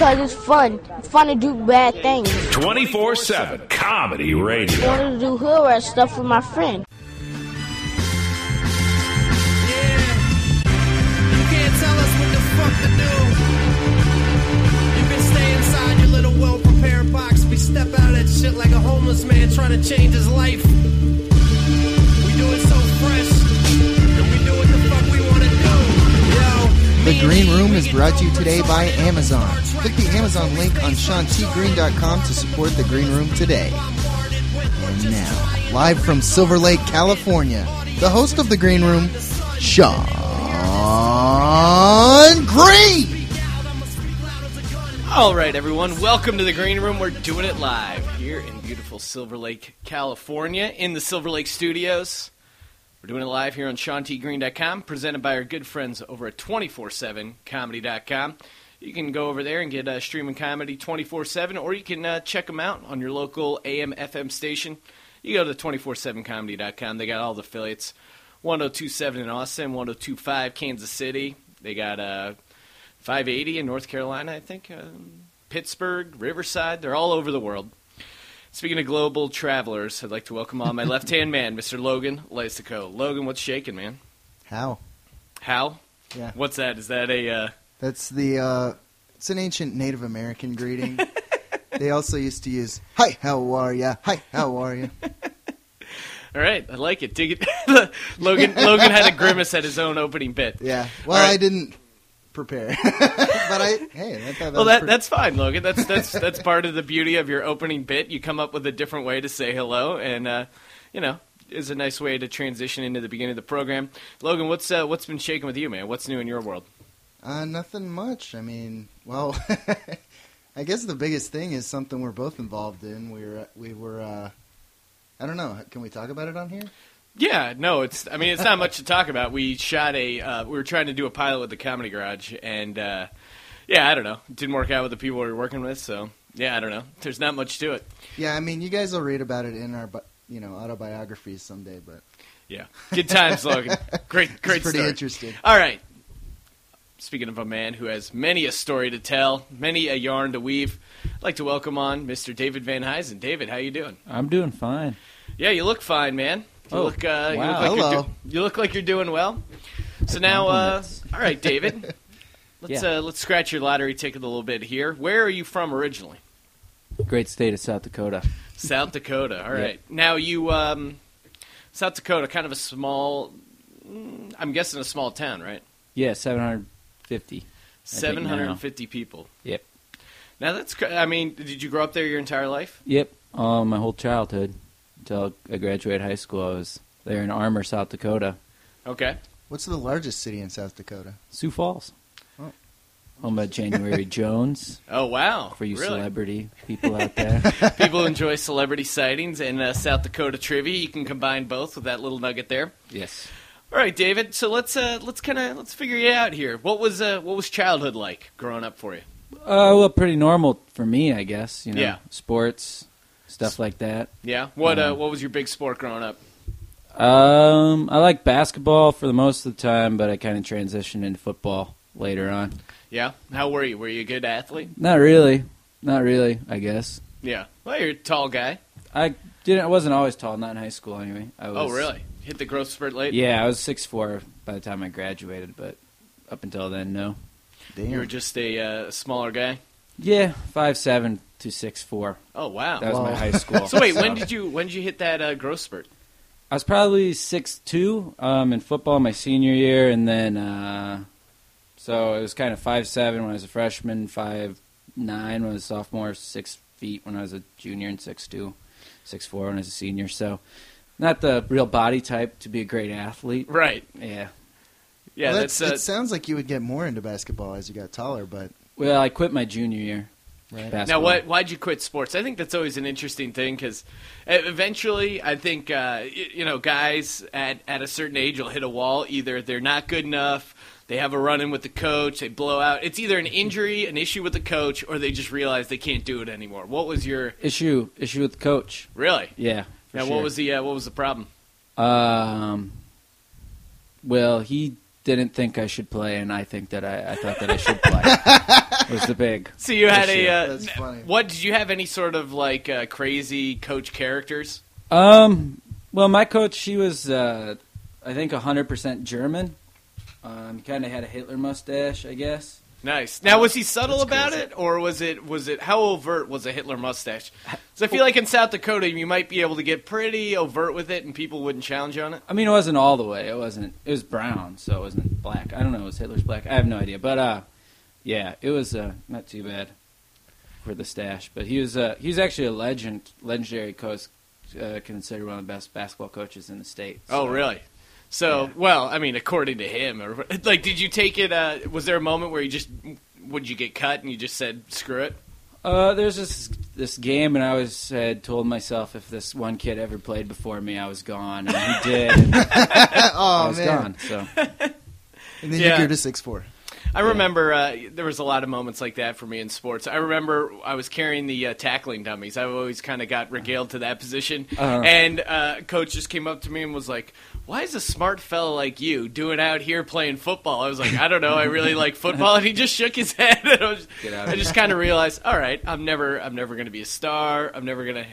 because it's fun. It's fun to do bad things. 24 7 Comedy Radio. I Radio. wanted to do hood rat stuff with my friend. Yeah, you can't tell us what the fuck to do. You can stay inside your little well-prepared box. We step out of that shit like a homeless man trying to change his life. The Green Room is brought to you today by. Amazon. Click the Amazon link on SeanTGreen.com to support The Green Room today. And now, live from Silver Lake, California, the host of The Green Room, Sean Green. All right, everyone, welcome to the Green Room. We're doing it live here in beautiful Silver Lake, California, in the Silver Lake studios. We're doing it live here on SeanTGreen.com, presented by our good friends over at 247comedy.com. You can go over there and get uh, streaming comedy 24 7, or you can uh, check them out on your local AM FM station. You go to 247comedy.com. They got all the affiliates 1027 in Austin, 1025 Kansas City. They got uh, 580 in North Carolina, I think. Um, Pittsburgh, Riverside, they're all over the world. Speaking of global travelers, I'd like to welcome on my left hand man, Mr. Logan Lysico. Logan, what's shaking, man? How? How? Yeah. What's that? Is that a. Uh, That's the, uh, it's an ancient Native American greeting. they also used to use, Hi, how are ya? Hi, how are ya? all right, I like it. Dig it. Logan, Logan had a grimace at his own opening bit. Yeah. Well, right. I didn't prepare. but I, hey, I thought that Well, was that, pretty- that's fine, Logan. That's that's that's part of the beauty of your opening bit. You come up with a different way to say hello, and uh, you know, is a nice way to transition into the beginning of the program. Logan, what's uh, what's been shaking with you, man? What's new in your world? Uh, nothing much. I mean, well, I guess the biggest thing is something we're both involved in. We were, we were, uh, I don't know. Can we talk about it on here? Yeah, no, it's. I mean, it's not much to talk about. We shot a. Uh, we were trying to do a pilot with the Comedy Garage, and uh, yeah, I don't know. It didn't work out with the people we were working with, so yeah, I don't know. There's not much to it. Yeah, I mean, you guys will read about it in our, you know, autobiographies someday. But Yeah, good times, Logan. Great, great it's pretty story. interesting. All right. Speaking of a man who has many a story to tell, many a yarn to weave, I'd like to welcome on Mr. David Venhuizen. David, how you doing? I'm doing fine. Yeah, you look fine, man. You Oh, look, uh, you wow. look like you're Hello. do- you look like you're doing well. So now, uh, all right, David. Let's Yeah. uh, let's scratch your lottery ticket a little bit here. Where are you from originally? Great state of South Dakota. South Dakota. All Yep. right. Now you, um, South Dakota, kind of a small. mm, I'm guessing a small town, right? Yeah, 750. Seven hundred and fifty people. Yep. Now that's. cr- I mean, did you grow up there your entire life? Yep. Um, my whole childhood until I graduated high school, I was there in Armour, South Dakota. Okay. What's the largest city in South Dakota? Sioux Falls. Oh. Home of January Jones Oh wow. for you really? celebrity people out there. People enjoy celebrity sightings and uh, South Dakota trivia. You can combine both with that little nugget there. yes. All right, David. So let's uh, let's kind of let's figure you out here. What was uh, what was childhood like growing up for you? Uh, well, pretty normal for me, I guess. You know, Yeah. sports, stuff like that. Yeah. What uh, Um, what was your big sport growing up? Um, I like basketball for the most of the time, but I kind of transitioned into football later on. Yeah. How were you? Were you a good athlete? Not really. Not really, I guess. Yeah. Well, you're a tall guy. I didn't. I wasn't always tall. Not in high school, anyway. I was, oh, really? Hit the growth spurt late. Yeah, I was six four by the time I graduated, but up until then, no. Damn. You were just a uh, smaller guy. Yeah, five seven to six four. Oh wow. That was Wow. my high school. so wait, when did you when did you hit that uh, growth spurt? I was probably six two um, in football my senior year, and then uh, so it was kind of five seven when I was a freshman, five nine when I was a sophomore, six feet when I was a junior, and six two, six four when I was a senior. So not the real body type to be a great athlete. Right. Yeah. Yeah. Well, that's. that's- Uh, it sounds like you would get more into basketball as you got taller, but Well, I quit my junior year. Right. Now, what? Why'd you quit sports? I think that's always an interesting thing because eventually, I think uh, you know, guys at at a certain age will hit a wall. Either they're not good enough, they have a run in with the coach, they blow out. It's either an injury, an issue with the coach, or they just realize they can't do it anymore. What was your issue? Issue with the coach. really? Yeah. Now, sure. what was the uh, what was the problem? Um. Well, he didn't think I should play, and I think that I, I thought that I should play. was the big. So you had issue. a uh, That's funny. what? Did you have any sort of like uh, crazy coach characters? Um. Well, my coach, she was, uh, I think, hundred percent German. Um, kind of had a Hitler mustache, I guess. Nice. Now, was he subtle That's about crazy. it, or was it was it how overt was a Hitler mustache? Because I feel like in South Dakota, you might be able to get pretty overt with it, and people wouldn't challenge you on it. I mean, it wasn't all the way. It wasn't. It was brown, so it wasn't black. I don't know. It was Hitler's black. I have no idea. But uh, yeah, it was uh, not too bad for the stash. But he was uh, he was actually a legend, legendary coach, uh, considered one of the best basketball coaches in the state. Oh, really? So, Yeah. well, I mean, according to him, or like, did you take it? Uh, was there a moment where you just would you get cut and you just said screw it? Uh, there's this this game, and I was had told myself if this one kid ever played before me, I was gone, and he did. And I oh was man! gone. So And then Yeah. you grew to six four. I remember uh, there was a lot of moments like that for me in sports. I remember I was carrying the uh, tackling dummies. I always kind of got regaled to that position, Uh-huh. and uh, coach just came up to me and was like, "Why is a smart fella like you doing out here playing football?" I was like, "I don't know. I really like football," and he just shook his head. And I, was, Get out of I just kind of realized, all right, I'm never, I'm never going to be a star. I'm never going to.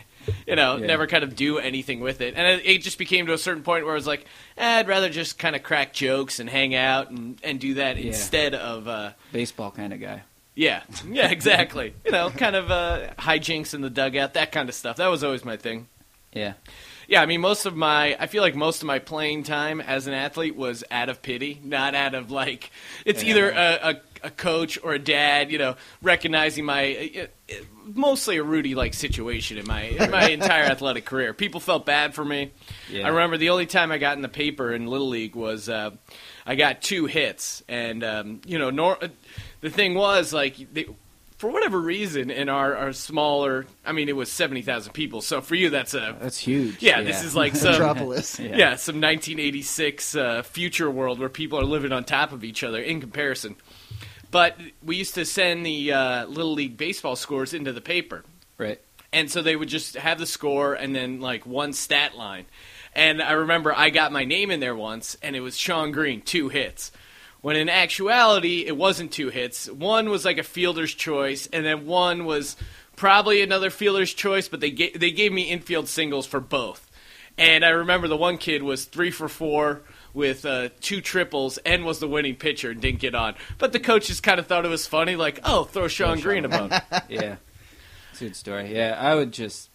You know, Yeah. never kind of do anything with it, and it, it just became to a certain point where I was like, eh, "I'd rather just kind of crack jokes and hang out and, and do that Yeah. instead of uh, baseball kind of guy. yeah, yeah, exactly. you know, kind of uh, hijinks in the dugout, that kind of stuff. That was always my thing. Yeah. Yeah, I mean, most of my, I feel like most of my playing time as an athlete was out of pity, not out of like, it's Yeah. either a, a, a coach or a dad, you know, recognizing my, mostly a Rudy like situation in my in my entire athletic career. People felt bad for me. Yeah. I remember the only time I got in the paper in Little League was uh, I got two hits, and um, you know, nor- the thing was like. They, for whatever reason, in our, our smaller, I mean, it was seventy thousand people. So for you, that's a That's huge. yeah, this is like some Metropolis. Yeah. yeah. some 1986 uh, future world where people are living on top of each other in comparison. But we used to send the uh, little league baseball scores into the paper, right. and so they would just have the score and then like one stat line. And I remember I got my name in there once, and it was Sean Green, two hits. When in actuality, it wasn't two hits. One was like a fielder's choice, and then one was probably another fielder's choice. But they gave, they gave me infield singles for both. And I remember the one kid was three for four with uh, two triples and was the winning pitcher and didn't get on. But the coaches kind of thought it was funny, like, oh, throw Sean Green a bone. Yeah. It's a good story. Yeah, I would just,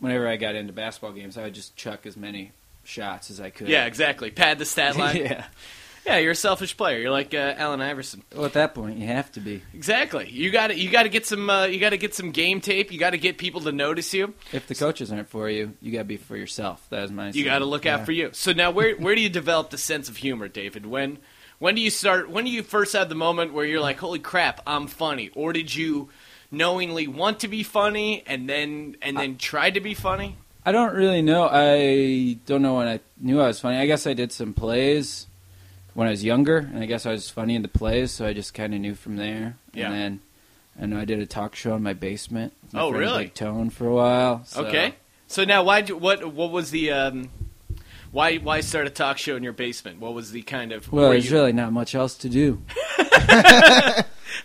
whenever I got into basketball games, I would just chuck as many shots as I could. yeah, exactly. Pad the stat line. yeah. Yeah, you're a selfish player. You're like uh, Allen Iverson. Well, at that point, you have to be. Exactly. You got to you got to get some uh, you got to get some game tape. You got to get people to notice you. If the coaches aren't for you, you got to be for yourself. That was my. You got to look out for you. So now, where where do you develop the sense of humor, David? When when do you start? When do you first have the moment where you're like, "Holy crap, I'm funny"? Or did you knowingly want to be funny and then and then try to be funny? I don't really know. I don't know when I knew I was funny. I guess I did some plays when I was younger, and I guess I was funny in the plays, so I just kind of knew from there. Yeah. And then I know I did a talk show in my basement. with my Oh, friend really? Big Tone for a while. so- Okay. So now, why? What what was the um, why why start a talk show in your basement? What was the kind of Well, there's you- really not much else to do.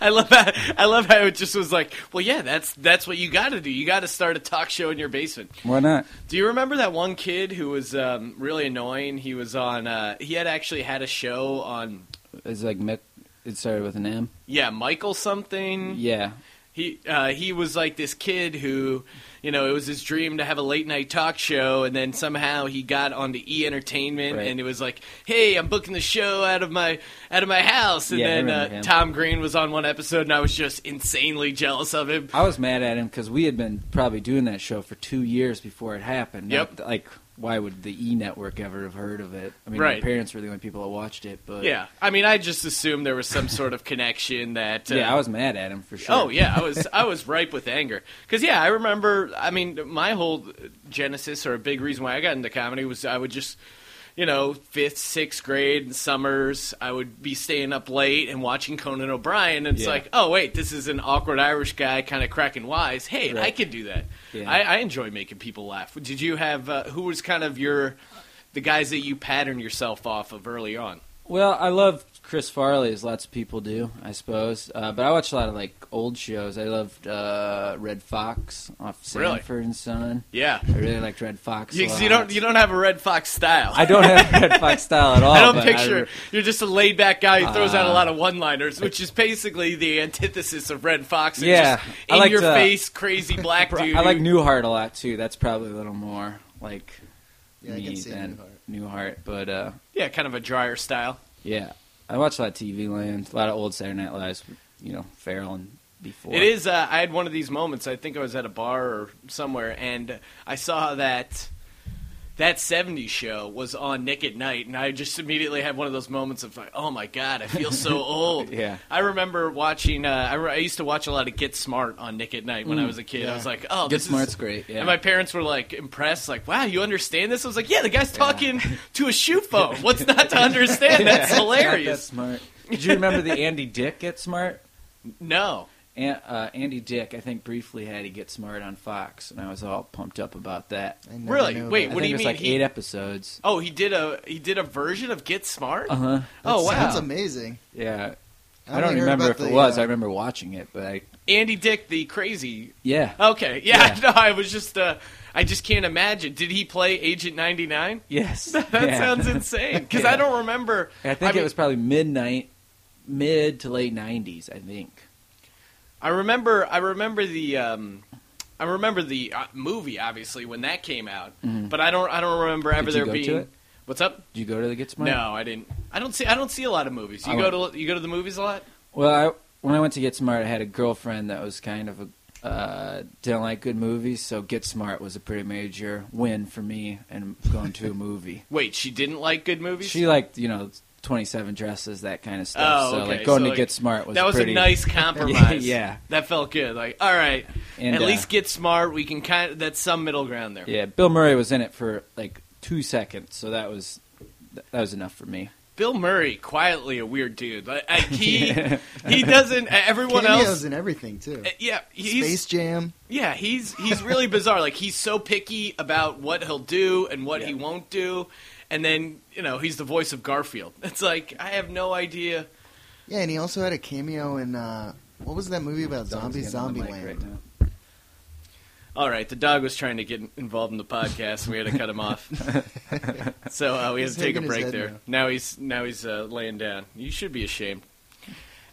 I love how I love how it just was like, well, yeah, that's that's what you got to do. You got to start a talk show in your basement. Why not? Do you remember that one kid who was um, really annoying? He was on. Uh, he had actually had a show on. It's like Mick. It started with an M. Yeah, Michael something. Yeah. He uh, he was like this kid who, you know, it was his dream to have a late night talk show, and then somehow he got onto E Entertainment, Right. and it was like, hey, I'm booking the show out of my out of my house, and Yeah, then uh. Tom Green was on one episode, and I was just insanely jealous of him. I was mad at him because we had been probably doing that show for two years before it happened. Yep. Like, why would the E Network ever have heard of it? I mean, Right. my parents were the only people that watched it, but Yeah, I mean, I just assumed there was some sort of connection that. Uh, yeah, I was mad at him for sure. Oh yeah, I was I was ripe with anger because yeah, I remember. I mean, my whole genesis or a big reason why I got into comedy was I would just, you know, fifth, sixth grade in summers, I would be staying up late and watching Conan O'Brien, and it's Yeah. like, oh wait, this is an awkward Irish guy, kind of cracking wise. Hey, I Right. could do that. Yeah. I, I enjoy making people laugh. Did you have uh, who was kind of your the guys that you pattern yourself off of early on? Well, I love Chris Farley, as lots of people do, I suppose. Uh, but I watch a lot of like old shows. I loved uh, Redd Foxx off Really? Sanford and Son. Yeah. I really liked Redd Foxx. You, a so you don't you don't have a Redd Foxx style. I don't have Redd Foxx style at all. I don't but picture you're just a laid back guy who throws out a Uh, lot of one liners, which is basically the antithesis of Redd Foxx. and Yeah, just I in like your to- face, crazy black dude. I like Newhart a lot too. That's probably a little more like Yeah, I me can see than Newhart. Newhart. But uh, yeah, kind of a drier style. yeah, I watch a lot of TV Land, a lot of old Saturday Night Lives. You know, Ferrell and before. It is. Uh, I had one of these moments. I think I was at a bar or somewhere, and I saw that that '70s show was on Nick at Night, and I just immediately had one of those moments of like, "Oh my god, I feel so old." Yeah. I remember watching. Uh, I, re- I used to watch a lot of Get Smart on Nick at Night when I was a kid. I was like, "Oh, Get this Smart's is great. Yeah. And my parents were like impressed, like, "Wow, you understand this?" I was like, "Yeah, the guy's talking to a shoe phone. What's not to understand? That's hilarious." smart. Did you remember the Andy Dick Get Smart? No, An- uh, Andy Dick, I think, briefly had he Get Smart on Fox, and I was all pumped up about that. I never Really? knew Wait, that. I What do think you it was mean like he- eight episodes. Oh, he did a he did a version of Get Smart. Uh huh. oh wow, That's amazing. Yeah. I, only don't heard remember about if it the, was. uh, I remember watching it, but I Andy Dick, the crazy. yeah. Okay, yeah, Yeah. no, I was just uh, I just can't imagine. Did he play Agent ninety nine? Yes. That Yeah. sounds insane because Yeah. I don't remember. I think mean, it was probably midnight, mid to late nineties. I think. I remember. I remember the. Um, I remember the uh, movie, obviously, when that came out. But I don't. I don't remember ever Mm-hmm. Did there being. What's up? Did you go to the Get Smart? No, I didn't. I don't see. I don't see a lot of movies. You I go to. You go to the movies a lot. Well, I, when I went to Get Smart, I had a girlfriend that was kind of a uh, didn't like good movies, so Get Smart was a pretty major win for me and going to a movie. Wait, she didn't like good movies. She liked you know twenty seven dresses that kind of stuff. Oh, so okay. like going So, to like, Get Smart was that was pretty, a nice compromise. Yeah. that felt good. Like, all right, And, at uh, least get smart. We can kind of that's some middle ground there. Yeah, Bill Murray was in it for like two seconds, so that was that was enough for me. Bill Murray, quietly a weird dude. Like, I, he he doesn't. Everyone Cameos else. and everything too. uh, Yeah, he's Space Jam. yeah he's he's really bizarre. Like he's so picky about what he'll do and what he won't do, and then you know he's the voice of Garfield. It's like I have no idea. Yeah, and he also had a cameo in uh, what was that movie about zombies? Zombie getting on the mic Land. right. All right, the dog was trying to get involved in the podcast, and we had to cut him off. so uh, we had He's to take a break there. now. Now he's now he's uh, laying down. You should be ashamed.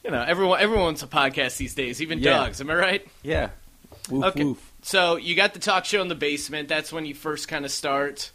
You know, everyone everyone's a podcast these days, even Yeah. dogs. Am I right? Yeah. Woof Okay. woof. So you got the talk show in the basement. That's when you first kind of start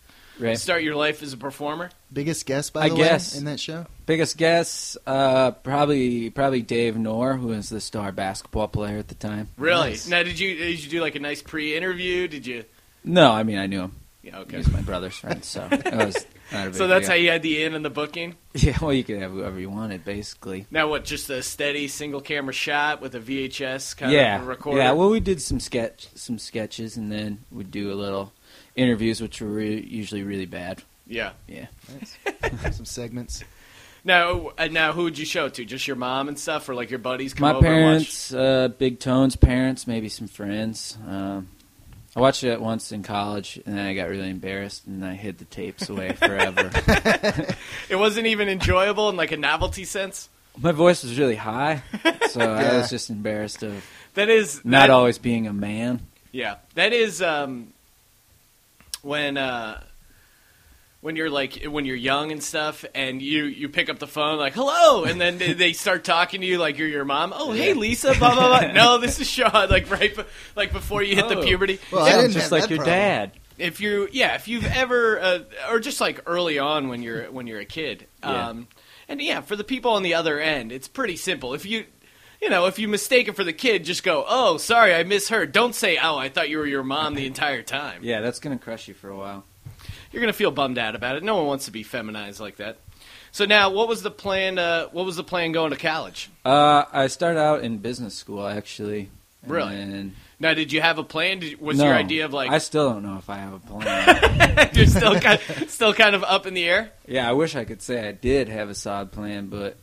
Right. start your life as a performer. Biggest guest, by I the guess. way, in that show. Biggest guess, uh, probably probably Dave Knorr, who was the star basketball player at the time. Really? Nice. Now, did you did you do like a nice pre-interview? Did you? No, I mean I knew him. Yeah, okay. He's my brother's friend, so it was not a big So that's deal. how you had the in and the booking. Yeah, well, you could have whoever you wanted, basically. Now, what? Just a steady single camera shot with a VHS kind yeah, of recorder. yeah. Well, we did some sketch, some sketches, and then we'd do a little interviews, which were re- usually really bad. yeah. Yeah, Some segments. Now, uh, now, who would you show it to? Just your mom and stuff, or like your buddies come my over parents, uh, Big Tone's parents, maybe some friends. Um, I watched it once in college, and then I got really embarrassed, and I hid the tapes away forever. It wasn't even enjoyable in like a novelty sense. my voice was really high, so I was just embarrassed of That is not that, always being a man. Yeah, that is um, when uh, when you're like when you're young and stuff, and you you pick up the phone like hello, and then they, they start talking to you like you're your mom. Oh, hey Lisa, blah blah blah. no, this is Sean. Like right, be- like before you hit the Oh. puberty. Well, I didn't just have like that your problem. dad. if you yeah if you've ever uh, or just like early on when you're when you're a kid Yeah. um and yeah for the people on the other end it's pretty simple if you you know if you mistake it for the kid just go oh sorry i misheard don't say oh i thought you were your mom the entire time Yeah, that's gonna crush you for a while. you're gonna feel bummed out about it no one wants to be feminized like that so now what was the plan uh, what was the plan going to college Uh, I started out in business school actually. Really? And now did you have a plan did, was no, your idea of like I still don't know if I have a plan. you're still kind still kind of up in the air yeah, I wish I could say I did have a solid plan, but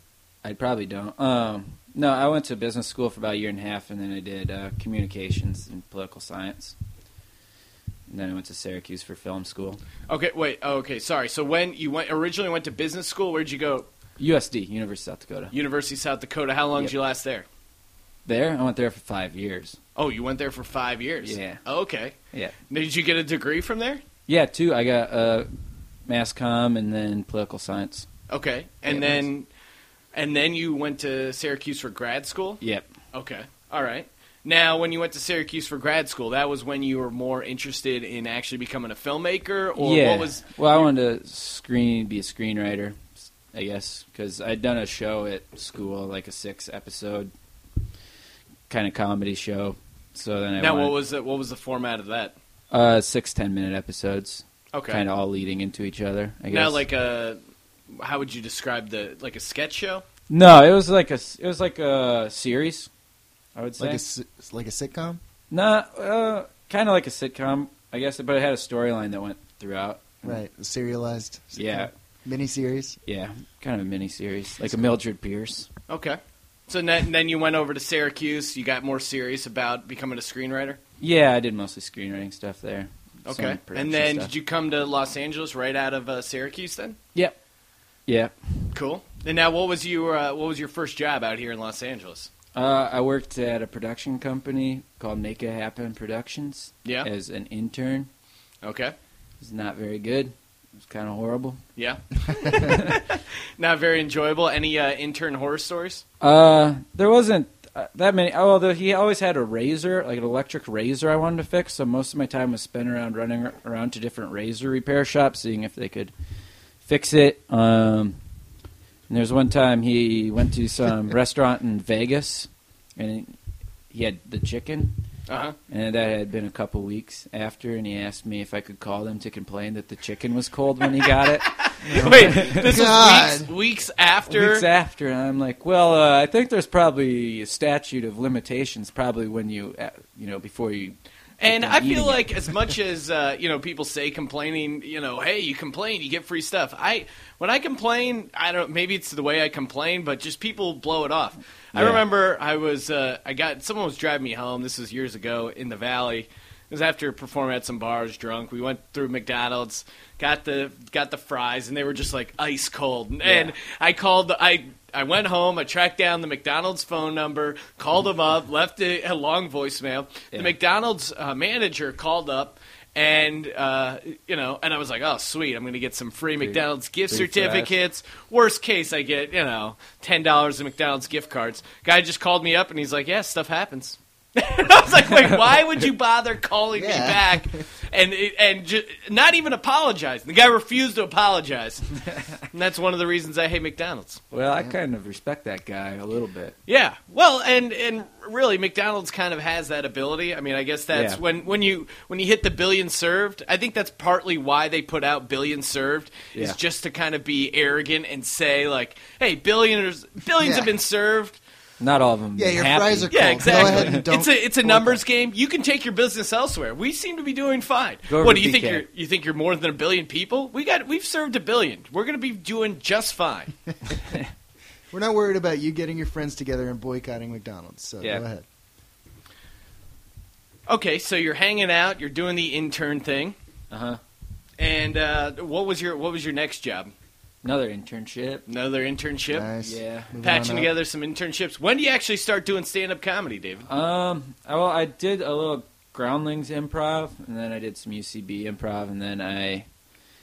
I probably don't. Um, no, I went to business school for about a year and a half, and then I did uh, communications and political science. And then I went to Syracuse for film school. Okay, wait. Oh, okay, sorry. So when you went originally went to business school, where'd you go? USD, University of South Dakota. University of South Dakota. How long Yep. did you last there? There, I went there for five years. Oh, you went there for five years. Yeah. Okay. Yeah. Did you get a degree from there? Yeah, two. I got uh, mass comm and then political science. Okay. And Yeah, then, and then you went to Syracuse for grad school. Yep. Okay. All right. Now, when you went to Syracuse for grad school, that was when you were more interested in actually becoming a filmmaker, or yeah. what was? Well, I wanted to screen, be a screenwriter, I guess, because I'd done a show at school, like a six episode kind of comedy show. So then I Now, wanted, what was the, what was the format of that? uh, six ten minute episodes, Okay. kind of all leading into each other. I guess. Now, like a, how would you describe the like a sketch show? no, it was like a it was like a series. I would say Like a like a sitcom. Nah, uh, kind of like a sitcom, I guess, but it had a storyline that went throughout. Right, a serialized. Sitcom. Yeah, miniseries. yeah, kind of a mini series, like a Mildred Pierce. Okay. So then, then you went over to Syracuse. You got more serious about becoming a screenwriter. Yeah, I did mostly screenwriting stuff there. Okay. And then stuff. did you come to Los Angeles right out of uh, Syracuse? Then Yep. Yeah. cool. And now, what was your uh, what was your first job out here in Los Angeles? Uh, I worked at a production company called Make It Happen Productions Yeah. as an intern. Okay. It was not very good. It was kind of horrible. Yeah. Not very enjoyable. Any uh, intern horror stories? Uh, there wasn't uh, that many. Oh, although he always had a razor, like an electric razor, I wanted to fix. So most of my time was spent around running around to different razor repair shops, seeing if they could fix it. Um, and there's one time he went to some restaurant in Vegas, and he had the chicken, Uh huh. and that had been a couple weeks after, and he asked me if I could call them to complain that the chicken was cold when he got it. Wait, this God. is weeks, weeks after. Weeks after, and I'm like, well, uh, I think there's probably a statute of limitations, probably when you, uh, you know, before you. And I feel like as much as uh, you know, people say complaining. You know, hey, you complain, you get free stuff. I when I complain, I don't. Maybe it's the way I complain, but just people blow it off. I remember I was uh, I got someone was driving me home. This was years ago in the valley. It was after performing at some bars, drunk. We went through McDonald's, got the got the fries, and they were just like ice cold. And I called. I I went home. I tracked down the McDonald's phone number, called them up, left a, a long voicemail. Yeah. The McDonald's uh, manager called up. And uh, you know, and I was like, "Oh, sweet! I'm going to get some free McDonald's gift certificates. Worst case, I get you know ten dollars in McDonald's gift cards." Guy just called me up and he's like, "Yeah, stuff happens." And I was like, "Wait, why would you bother calling me back and and ju- not even apologize?" The guy refused to apologize, and that's one of the reasons I hate McDonald's. Well, I kind of respect that guy a little bit. Yeah, well, and and really, McDonald's kind of has that ability. I mean, I guess that's Yeah. when when you when you hit the billion served. I think that's partly why they put out billion served is just to kind of be arrogant and say like, "Hey, billionaires, billions Yeah. have been served." Not all of them. Yeah, your happy. fries are cold. Yeah, exactly. Go ahead and don't. it's a it's a numbers game. You can take your business elsewhere. We seem to be doing fine. Go what do you think? You're you think you're more than a billion people? We got we've served a billion. We're going to be doing just fine. We're not worried about you getting your friends together and boycotting McDonald's. So Yeah. go ahead. Okay, so you're hanging out. You're doing the intern thing. Uh huh. And uh, what was your what was your next job? Another internship. Another internship. Nice. Yeah. Moving Patching together some internships. When do you actually start doing stand up comedy, David? Um. Well, I did a little Groundlings improv, and then I did some UCB improv, and then I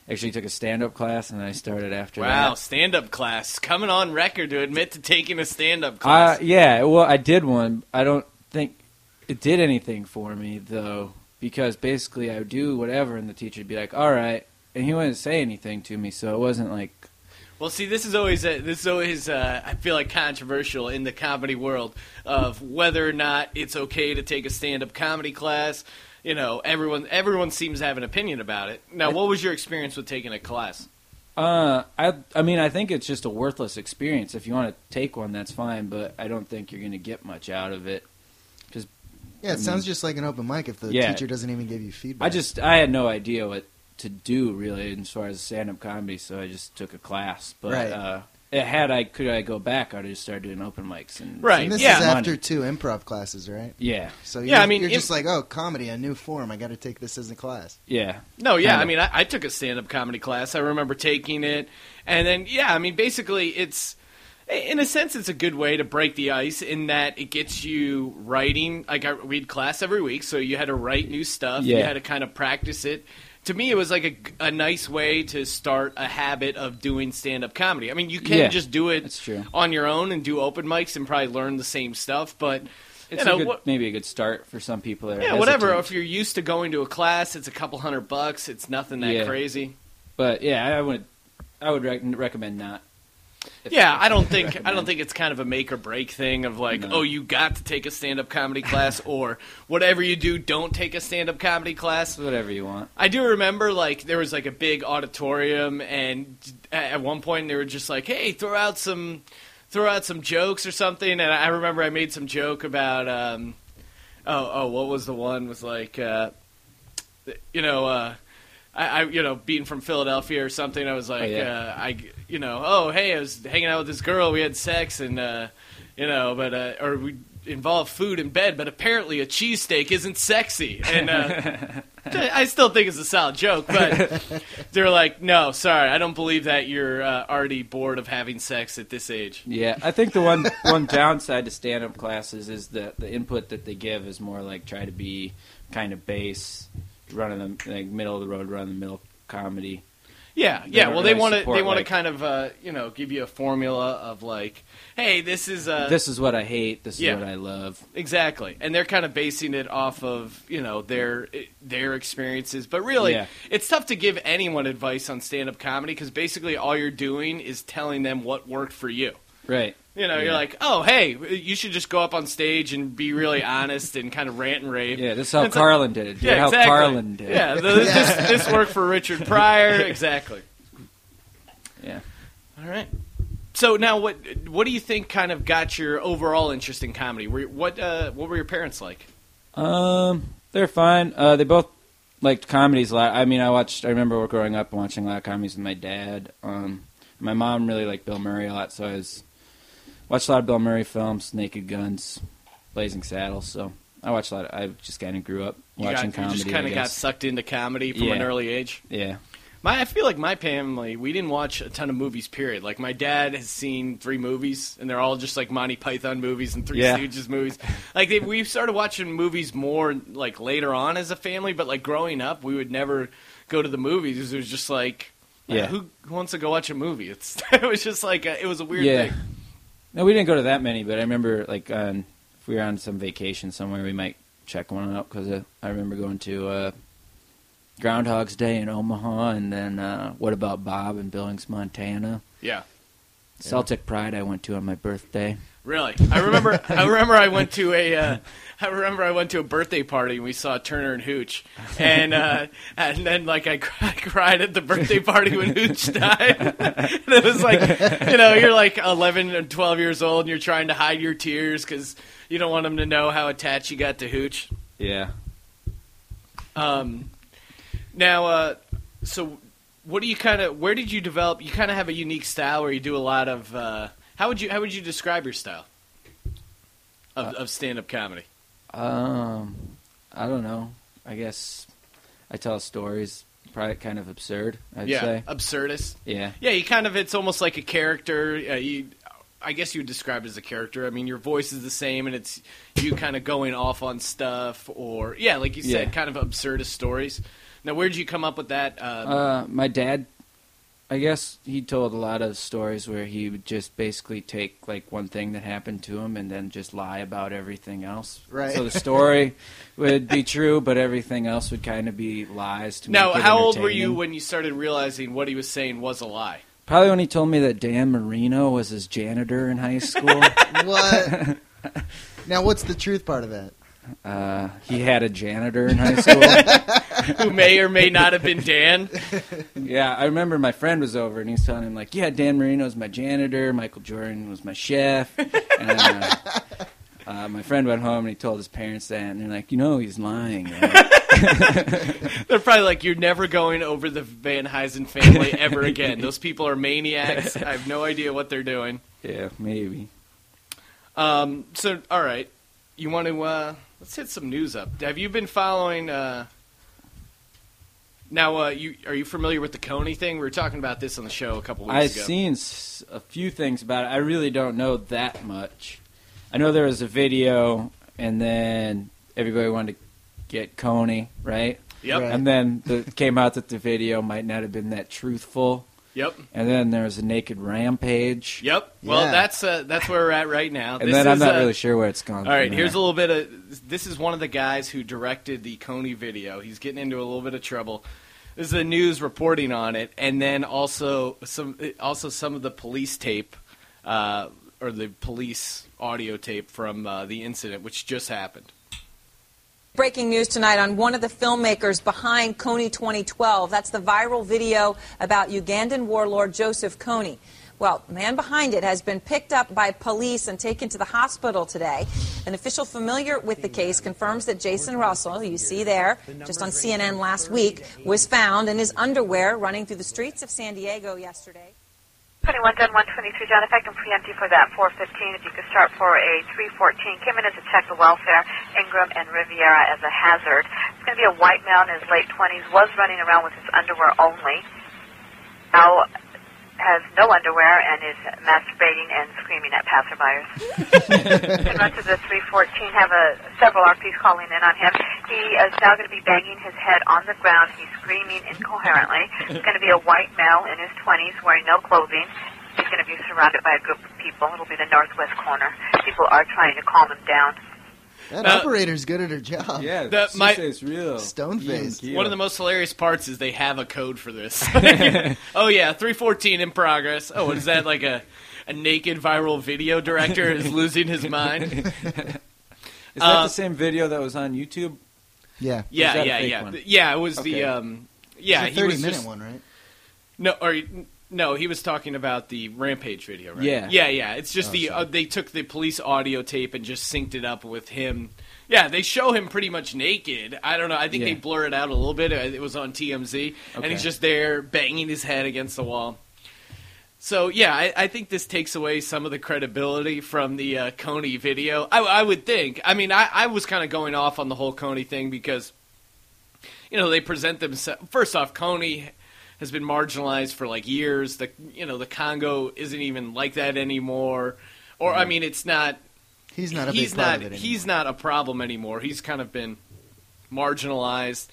actually took a stand-up class, and I started after Wow, that. stand up class. Coming on record to admit to taking a stand up Uh, class. yeah, well, I did one. I don't think it did anything for me though, because basically I would do whatever, and the teacher would be like, "All right," and he wouldn't say anything to me, so it wasn't like, Well, see, this is always a, this is always uh, I feel like controversial in the comedy world of whether or not it's okay to take a stand up comedy class. You know, everyone everyone seems to have an opinion about it. Now, what was your experience with taking a class? uh, I, I mean, I think it's just a worthless experience. If you want to take one, that's fine, but I don't think you're going to get much out of it. Cause, Yeah, it sounds just like an open mic if the Yeah. teacher doesn't even give you feedback. I just, I had no idea what to do really as far as stand-up comedy, so I just took a class. But Right. uh, it had I could I go back, I'd just start doing open mics and Right. And this Yeah. is Money. after two improv classes, right? Yeah, So Yeah, you're, I mean, you're if- just like, oh, comedy, a new form. I got to take this as a class. yeah. No, yeah. Kinda. I mean, I, I took a stand-up comedy class. I remember taking it, and then yeah. I mean, basically, it's in a sense, it's a good way to break the ice in that it gets you writing. Like I, we'd class every week, so you had to write new stuff. Yeah. You had to kind of practice it. To me, it was like a, a nice way to start a habit of doing stand-up comedy. I mean, you can Yeah, just do it on your own and do open mics and probably learn the same stuff, but. It's you know, a good, what- maybe a good start for some people. Yeah, whatever. If you're used to going to a class, it's a couple hundred bucks. It's nothing that Yeah. crazy. But yeah, I would I would rec- recommend not. Yeah, I don't think I don't think it's kind of a make or break thing of like, No. oh, you got to take a stand up comedy class, or whatever you do, don't take a stand up comedy class. whatever you want. I do remember like there was like a big auditorium, and at one point they were just like, hey, throw out some throw out some jokes or something, and I remember I made some joke about, um, oh, oh, what was the one was like, uh, you know. Uh, I, I, you know, being from Philadelphia or something, I was like, Oh, yeah. uh, I, you know, oh, hey, I was hanging out with this girl, we had sex, and, uh, you know, but, uh, or we involved food in bed, but apparently a cheesesteak isn't sexy. And, uh, I still think it's a solid joke, but they're like, no, sorry, I don't believe that you're uh, already bored of having sex at this age. Yeah, I think the one one downside to stand up classes is that the input that they give is more like try to be kind of base, running the like middle of the road, run the middle comedy. Yeah, yeah. Well, they want to they want to like- kind of uh, you know give you a formula of like, hey, this is uh, this is what I hate. This is yeah. what I love. Exactly, and they're kind of basing it off of you know their their experiences. But really, Yeah. it's tough to give anyone advice on stand up comedy because basically all you're doing is telling them what worked for you. Right. You know, Yeah. you're like, oh, hey, you should just go up on stage and be really honest and kind of rant and rave. Yeah, this is how It's like- Carlin did it. Do yeah, how exactly. Carlin did. Yeah, the, This, this worked for Richard Pryor. Exactly. Yeah. All right. So now, what what do you think kind of got your overall interest in comedy? Were, what uh, what were your parents like? Um, they're fine. Uh, they both liked comedies a lot. I mean, I watched. I remember growing up watching a lot of comedies with my dad. Um, my mom really liked Bill Murray a lot, so I was watched a lot of Bill Murray films, Naked Guns, Blazing Saddles. So I watched a lot. Of, I just kind of grew up You, watching got, you comedy. just kind of got sucked into comedy from an early age. yeah. My, I feel like my family, we didn't watch a ton of movies. Period. Like my dad has seen three movies, and they're all just like Monty Python movies and Three Yeah. Stooges movies. Like they, we started watching movies more like later on as a family, but like growing up, we would never go to the movies. It was just like, Yeah. who who wants to go watch a movie? It's it was just like a, it was a weird Yeah. thing. No, we didn't go to that many, but I remember like on if we were on some vacation somewhere, we might check one out because uh, I remember going to uh, Groundhog's Day in Omaha, and then uh, What About Bob in Billings, Montana. Yeah. Celtic Pride I went to on my birthday. Really, I remember. I remember I went to a. Uh, I remember I went to a birthday party and we saw Turner and Hooch, and uh, and then like I, cr- I cried at the birthday party when Hooch died. and it was like, you know, you're like 11 or 12 years old and you're trying to hide your tears because you don't want them to know how attached you got to Hooch. Yeah. Um, now, uh, so what do you kind of? Where did you develop? You kind of have a unique style where you do a lot of. Uh, how would you How would you describe your style of, of stand up comedy? Um, I don't know. I guess I tell stories. Probably kind of absurd. I'd yeah, say. absurdist. Yeah. Yeah, you kind of. It's almost like a character. Uh, you, I guess you would describe it as a character. I mean, your voice is the same, and it's you kind of going off on stuff, or yeah, like you said, Yeah. kind of absurdist stories. Now, where did you come up with that? Um, Uh, my dad, I guess he told a lot of stories where he would just basically take like one thing that happened to him and then just lie about everything else. Right. So the story would be true, but everything else would kind of be lies. To now, make it how old were you when you started realizing what he was saying was a lie? Probably when he told me that Dan Marino was his janitor in high school. What? now, what's the truth part of that? Uh, he had a janitor in high school. Who may or may not have been Dan? Yeah, I remember my friend was over and he's telling him like, "Yeah, Dan Marino's my janitor, Michael Jordan was my chef." And, uh, uh, my friend went home and he told his parents that, and they're like, you know, he's lying. right?" They're probably like, "You're never going over the Venhuizen family ever again. Those people are maniacs. I have no idea what they're doing." yeah, maybe. Um, so, all right, you want to uh, let's hit some news up. Have you been following? Uh, now, uh, you are you familiar with the Kony thing? We were talking about this on the show a couple weeks ago. I've seen s- a few things about it. I really don't know that much. I know there was a video, and then everybody wanted to get Kony, right? Yep, Right. And then it came out that the video might not have been that truthful. Yep, And then there's a naked rampage. yep. Well, Yeah. that's uh, that's where we're at right now. And This then I'm not uh, really sure where it's gone. All right, from here's a there. little bit of. This is one of the guys who directed the Kony video. He's getting into a little bit of trouble. This is the news reporting on it, and then also some also some of the police tape, uh, or the police audio tape from uh, the incident, which just happened. Breaking news tonight on one of the filmmakers behind Kony 2012. That's the viral video about Ugandan warlord Joseph Kony. Well, the man behind it has been picked up by police and taken to the hospital today. An official familiar with the case confirms that Jason Russell, who you see there just on CNN last week, was found in his underwear running through the streets of San Diego yesterday. 21 done 123 John, if I can preempt you for that 415, if you could start for a 314. Came in as a check of welfare, Ingram and Riviera as a hazard. It's going to be a white male in his late 20s, was running around with his underwear only. Now has no underwear and is masturbating and screaming at passerbyers. and run to the 314, have a, several RPs calling in on him. He is now going to be banging his head on the ground. He's screaming incoherently. It's going to be a white male in his 20s wearing no clothing. He's going to be surrounded by a group of people. It'll be the northwest corner. People are trying to calm him down. That Uh, operator's good at her job. Yeah, The- she my- says real. Stone even faced. One of the most hilarious parts is they have a code for this. oh yeah, 314 in progress. Oh, is that like a a naked viral video director is losing his mind? Is that uh, the same video that was on YouTube? Yeah. Yeah, yeah, yeah, one? Yeah. It was Okay. the um, yeah. it's a he 30 was minute just, one, right? No, or no, he was talking about the Rampage video, right? Yeah. yeah, yeah. It's just Oh, the uh, they took the police audio tape and just synced it up with him. Yeah, they show him pretty much naked. I don't know. I think Yeah. they blur it out a little bit. Uh, It was on TMZ, and he's just there banging his head against the wall. So yeah, I, I think this takes away some of the credibility from the uh, Kony video. I, I would think. I mean, I, I was kind of going off on the whole Kony thing because, you know, they present themselves. First off, Kony has been marginalized for like years. The you know the Congo isn't even like that anymore. Or I mean, it's not. He's not a big he's part not. of it anymore. he's not a problem anymore. He's kind of been marginalized.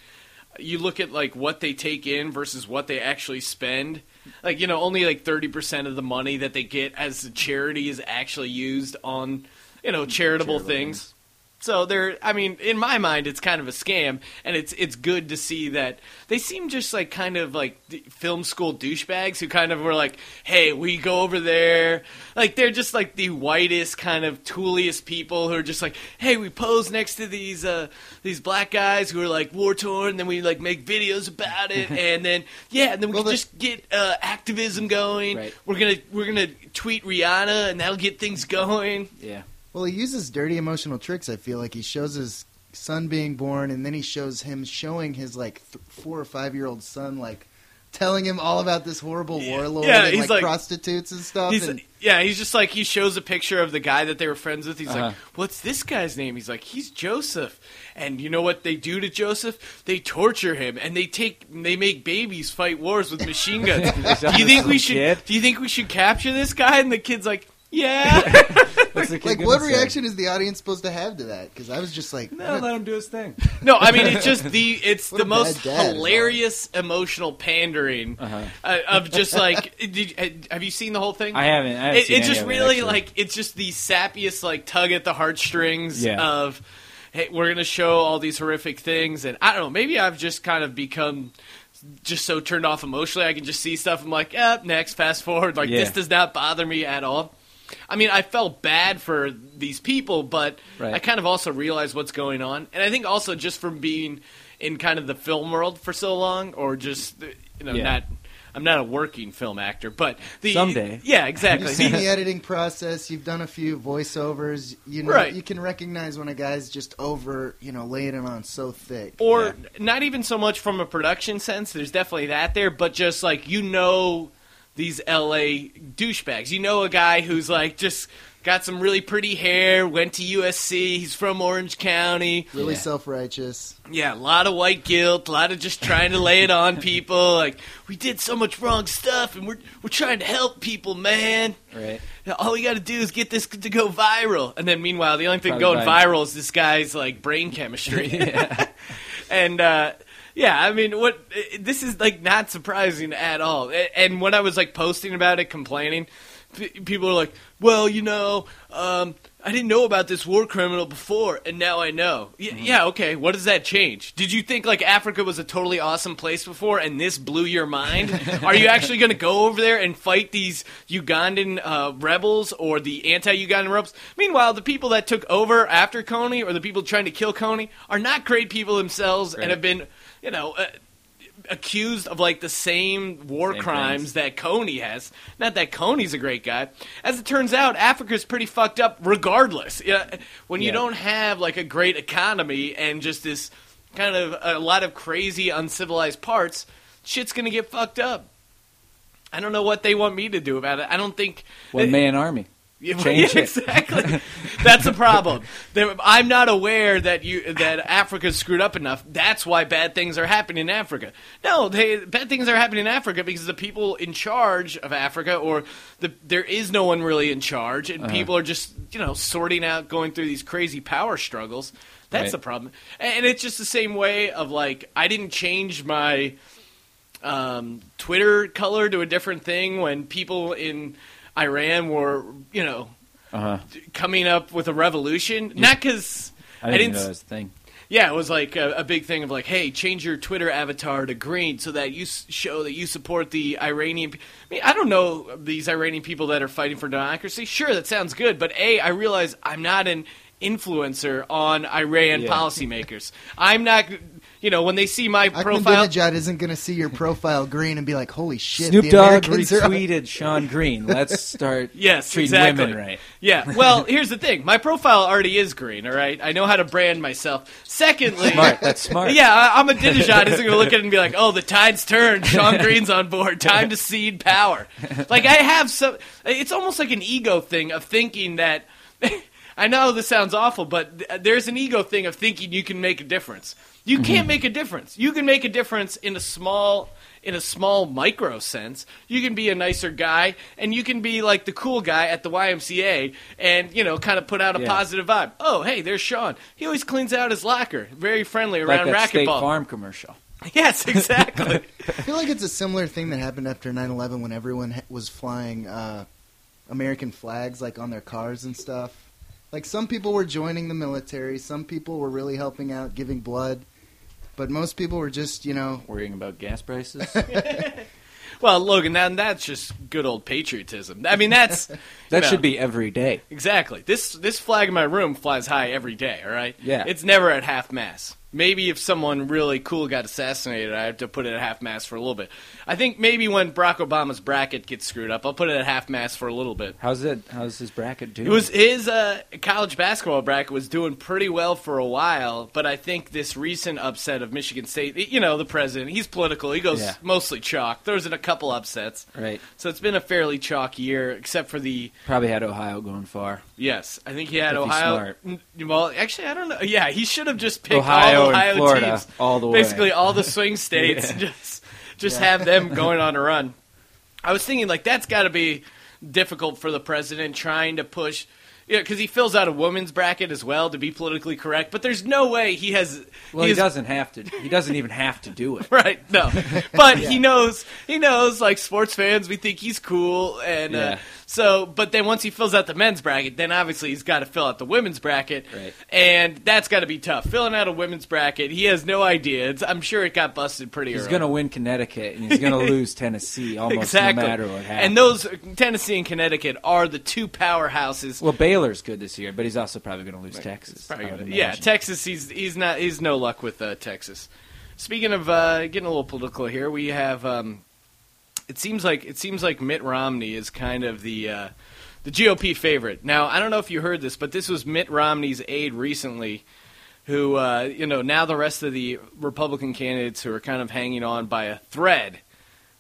You look at like what they take in versus what they actually spend. Like you know, only like thirty percent of the money that they get as a charity is actually used on you know charitable, Charitable things. So they're, I mean, in my mind, it's kind of a scam, and it's it's good to see that they seem just like kind of like film school douchebags who kind of were like, "Hey, we go over there," like they're just like the whitest kind of tooliest people who are just like, "Hey, we pose next to these uh, these black guys who are like war torn, and then we like make videos about it, and then yeah, and then we Well, can just get uh, activism going. Right. We're gonna we're gonna tweet Rihanna, and that'll get things going." Yeah. Well, he uses dirty emotional tricks. I feel like he shows his son being born, and then he shows him showing his like th- four or five year old son like telling him all about this horrible warlord Yeah, and like, like- prostitutes and stuff. He's, and yeah, he's just like he shows a picture of the guy that they were friends with. He's Uh-huh. like, "What's this guy's name?" He's like, "He's Joseph." And you know what they do to Joseph? They torture him and they take they make babies fight wars with machine guns. do you think we should? Kid? Do you think we should capture this guy? And the kid's like, "Yeah." What's like, gonna what say? reaction is the audience supposed to have to that? Because I was just like, No, let him do his thing. no, I mean it's just the it's the most bad dad is all. hilarious emotional pandering Uh-huh. uh, of just like. Did, have you seen the whole thing? I haven't. I haven't it, seen it's just of it, really like it's just the sappiest like tug at the heartstrings Yeah. of hey we're gonna show all these horrific things and i don't know maybe i've just kind of become just so turned off emotionally i can just see stuff i'm like eh, next fast forward like Yeah. this does not bother me at all i mean i felt bad for these people but Right. i kind of also realized what's going on and i think also just from being in kind of the film world for so long or just you know Yeah. not I'm not a working film actor, but the Someday. yeah, exactly. You've seen The- the editing process. You've done a few voiceovers. You know, Right. you can recognize when a guy's just over, you know, laying it on so thick. or Yeah. not even so much from a production sense. There's definitely that there, but just like you know these LA douchebags. You know a guy who's like just got some really pretty hair, went to USC, he's from Orange County. really Yeah. self-righteous. Yeah, a lot of white guilt, a lot of just trying to lay it on people. Like we did so much wrong stuff, and we're we're trying to help people, man. Right. All we got to do is get this to go viral. And then meanwhile, the only thing Probably going by- viral is this guy's like brain chemistry. and uh, yeah, I mean, what this is like not surprising at all. And when I was like posting about it, complaining, people are like, "Well, you know, um, I didn't know about this war criminal before, and now I know." Y- Yeah, okay. What does that change? Did you think like Africa was a totally awesome place before, and this blew your mind? are you actually going to go over there and fight these Ugandan uh, rebels or the anti-Ugandan rebels? Meanwhile, the people that took over after Kony or the people trying to kill Kony are not great people themselves and have been, you know. Uh, accused of like the same war Same crimes things. that Kony has. Not that Kony's a great guy. As it turns out, Africa's pretty fucked up regardless. Yeah, when you Yeah. don't have like a great economy and just this kind of a lot of crazy uncivilized parts, shit's going to get fucked up. I don't know what they want me to do about it. I don't think One man army. Change yeah, exactly. That's the problem. I'm not aware that you that Africa's screwed up enough. That's why bad things are happening in Africa. No, they, bad things are happening in Africa because the people in charge of Africa, or the, there is no one really in charge, and Uh-huh. people are just you know sorting out, going through these crazy power struggles. That's Right. the problem, and it's just the same way of like I didn't change my um, Twitter color to a different thing when people in Iran were, you know, Uh huh. coming up with a revolution. Not because I didn't, know that was a thing. yeah, it was like a, a big thing of like, hey, change your Twitter avatar to green so that you s- show that you support the Iranian. pe- I mean, I don't know these Iranian people that are fighting for democracy. Sure, that sounds good, but a, I realize I'm not an influencer on Iran Yeah. policymakers. I'm not. You know, when they see my profile, Ahmadinejad isn't going to see your profile green and be like, "Holy shit!" Snoop Dogg Americans are- retweeted Sean Green. Let's start Yes, treating exactly. women right. Yeah. Well, here's the thing. My profile already is green. All right. I know how to brand myself. Secondly, Smart. That's smart. Yeah, I- Ahmadinejad isn't going to look at it and be like, "Oh, the tide's turned. Sean Green's on board. Time to cede power." Like I have some. It's almost like an ego thing of thinking that. I know this sounds awful, but th- there's an ego thing of thinking you can make a difference. You can't make a difference. You can make a difference in a small in a small micro sense. You can be a nicer guy and you can be like the cool guy at the YMCA and, you know, kind of put out a Yeah. positive vibe. Oh, hey, there's Sean. He always cleans out his locker. Very friendly Like around that State racquetball. Farm commercial. Yes, exactly. I feel like it's a similar thing that happened after 9/11 when everyone was flying uh, American flags like on their cars and stuff. Like some people were joining the military, some people were really helping out, giving blood, but most people were just, you know, Worrying about gas prices. well, Logan, that, that's just good old patriotism. I mean, that's That know, should be every day. Exactly. This this flag in my room flies high every day. All right. Yeah. It's never at half mast. Maybe if someone really cool got assassinated, I have to put it at half mast for a little bit. I think maybe when Barack Obama's bracket gets screwed up, I'll put it at half mast for a little bit. How's it? How's his bracket doing? It was his uh, college basketball bracket was doing pretty well for a while, but I think this recent upset of Michigan State, you know, the president, he's political. He goes Yeah. mostly chalk. There's in a couple upsets, right. so it's been a fairly chalk year, except for the Probably had Ohio going far. Yes, I think he had If Ohio. smart. Well, actually, I don't know. Yeah, he should have just picked Ohio and Ohio Florida teams, all the way. basically all the swing states, and just just have them going on a run. I was thinking like that's got to be difficult for the president trying to push. Yeah, because he fills out a woman's bracket as well to be politically correct, but there's no way he has. Well, he has- doesn't have to. He doesn't even have to do it. Right, no, but he knows. He knows, like sports fans, we think he's cool, and uh, Yeah. So. But then once he fills out the men's bracket, then obviously he's got to fill out the women's bracket, Right. and that's got to be tough. Filling out a women's bracket, he has no idea. It's, I'm sure it got busted pretty early. He's going to win Connecticut and he's going to lose Tennessee almost exactly, no matter what happens. and those Tennessee and Connecticut are the two powerhouses. well, Baylor's good this year, but he's also probably going to lose Texas. I would gonna- yeah. Texas. He's he's not he's no luck with uh, Texas. Speaking of uh, getting a little political here, we have um, it seems like it seems like Mitt Romney is kind of the uh, the GOP favorite. Now, I don't know if you heard this, but this was Mitt Romney's aide recently, who uh, you know now the rest of the Republican candidates who are kind of hanging on by a thread,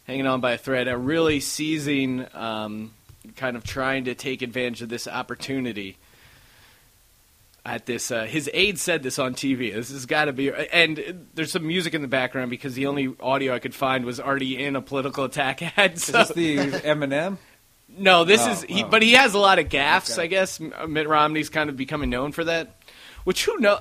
hanging on by a thread, are really seizing, um, kind of trying to take advantage of this opportunity. At this, uh, his aide said this on TV. This has got to be, and there's some music in the background because the only audio I could find was already in a political attack ad. Is So. this the Eminem? No, this Oh, is, he, oh. but he has a lot of gaffes. Okay. I guess Mitt Romney's kind of becoming known for that. Which who know?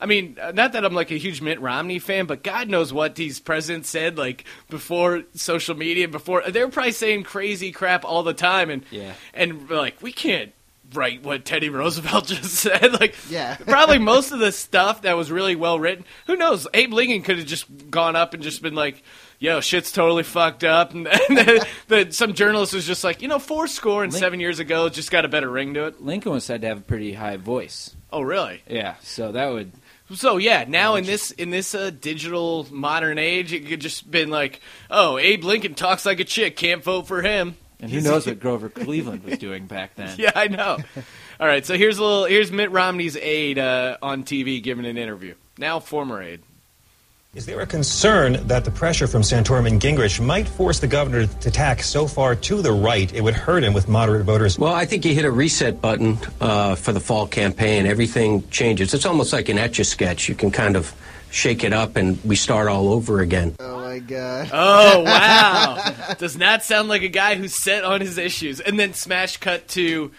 I mean, not that I'm like a huge Mitt Romney fan, but God knows what these presidents said like before social media. Before they were probably saying crazy crap all the time, and Yeah. and like we can't write what Teddy Roosevelt just said. Like, Yeah. probably most of the stuff that was really well written. Who knows? Abe Lincoln could have just gone up and just been like, "Yo, shit's totally fucked up," and, and then the, some journalist was just like, "You know, four score and Link- seven years ago just got a better ring to it." Lincoln was said to have a pretty high voice. Oh, really? Yeah, so that would. So yeah, now in this in this uh, digital modern age, it could just been like, "Oh, Abe Lincoln talks like a chick, can't vote for him." And who knows what Grover Cleveland was doing back then? Yeah, I know. All right, so here's a little. Here's Mitt Romney's aide uh, on TV giving an interview. Now former aide. Is there a concern that the pressure from Santorum and Gingrich might force the governor to tack so far to the right it would hurt him with moderate voters? Well, I think you hit a reset button uh, for the fall campaign. Everything changes. It's almost like an etch a sketch. You can kind of shake it up and we start all over again. Oh my god. Oh wow! Does not sound like a guy who's set on his issues. And then smash cut to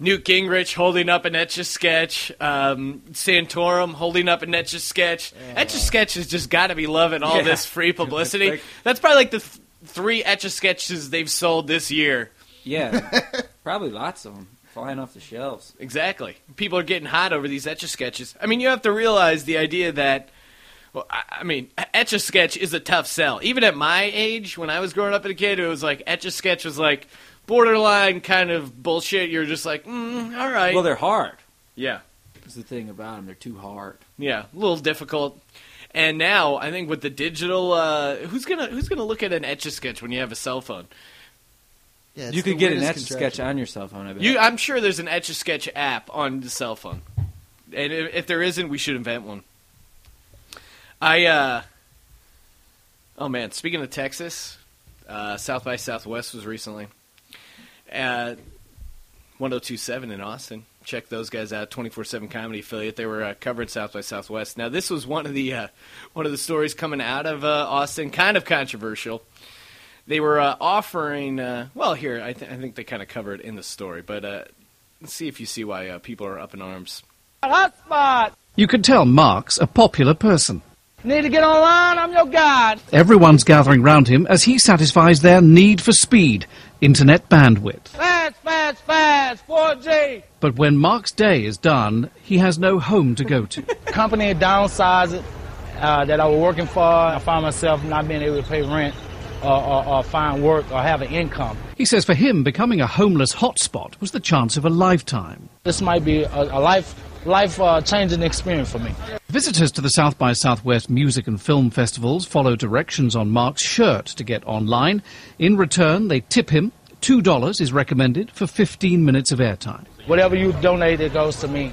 Newt Gingrich holding up an etch a sketch, um, Santorum holding up an etch a sketch. Etch a sketch has just got to be loving all Yeah. this free publicity. Like- That's probably like the th- three etch a sketches they've sold this year. Yeah, probably lots of them flying off the shelves. Exactly. People are getting hot over these etch a sketches. I mean, you have to realize the idea that. Well, I I mean, etch a sketch is a tough sell. Even at my age, when I was growing up as a kid, it was like etch a sketch was like borderline kind of bullshit. You're just like, mm, all right. Well, they're hard. yeah, Is the thing about them. They're too hard. yeah, a little difficult. And now I think with the digital, uh, who's gonna who's gonna look at an etch a sketch when you have a cell phone? Yeah, you the could get an etch a sketch on your cell phone. I bet. You, I'm sure there's an etch a sketch app on the cell phone, and if, if there isn't, we should invent one. I, uh, oh man, speaking of Texas, uh, South by Southwest was recently at 1027 in Austin. Check those guys out, 24/7 comedy affiliate. They were uh, covering South by Southwest. Now, this was one of the uh, one of the stories coming out of uh, Austin, kind of controversial they were uh, offering. Uh, well, here I, th- I think they kind of covered it in the story, but uh, let's see if you see why uh, people are up in arms. Hotspot. You can tell Mark's a popular person. Need to get online? I'm your guide. Everyone's gathering round him as he satisfies their need for speed, internet bandwidth. Fast, fast, fast. 4G. But when Mark's day is done, he has no home to go to. Company downsized uh, that I was working for. I found myself not being able to pay rent or, or, or find work or have an income. He says for him, becoming a homeless hotspot was the chance of a lifetime. This might be a, a life life uh, changing experience for me. Visitors to the South by Southwest music and film festivals follow directions on Mark's shirt to get online. In return, they tip him. $2 is recommended for 15 minutes of airtime. Whatever you donate, it goes to me.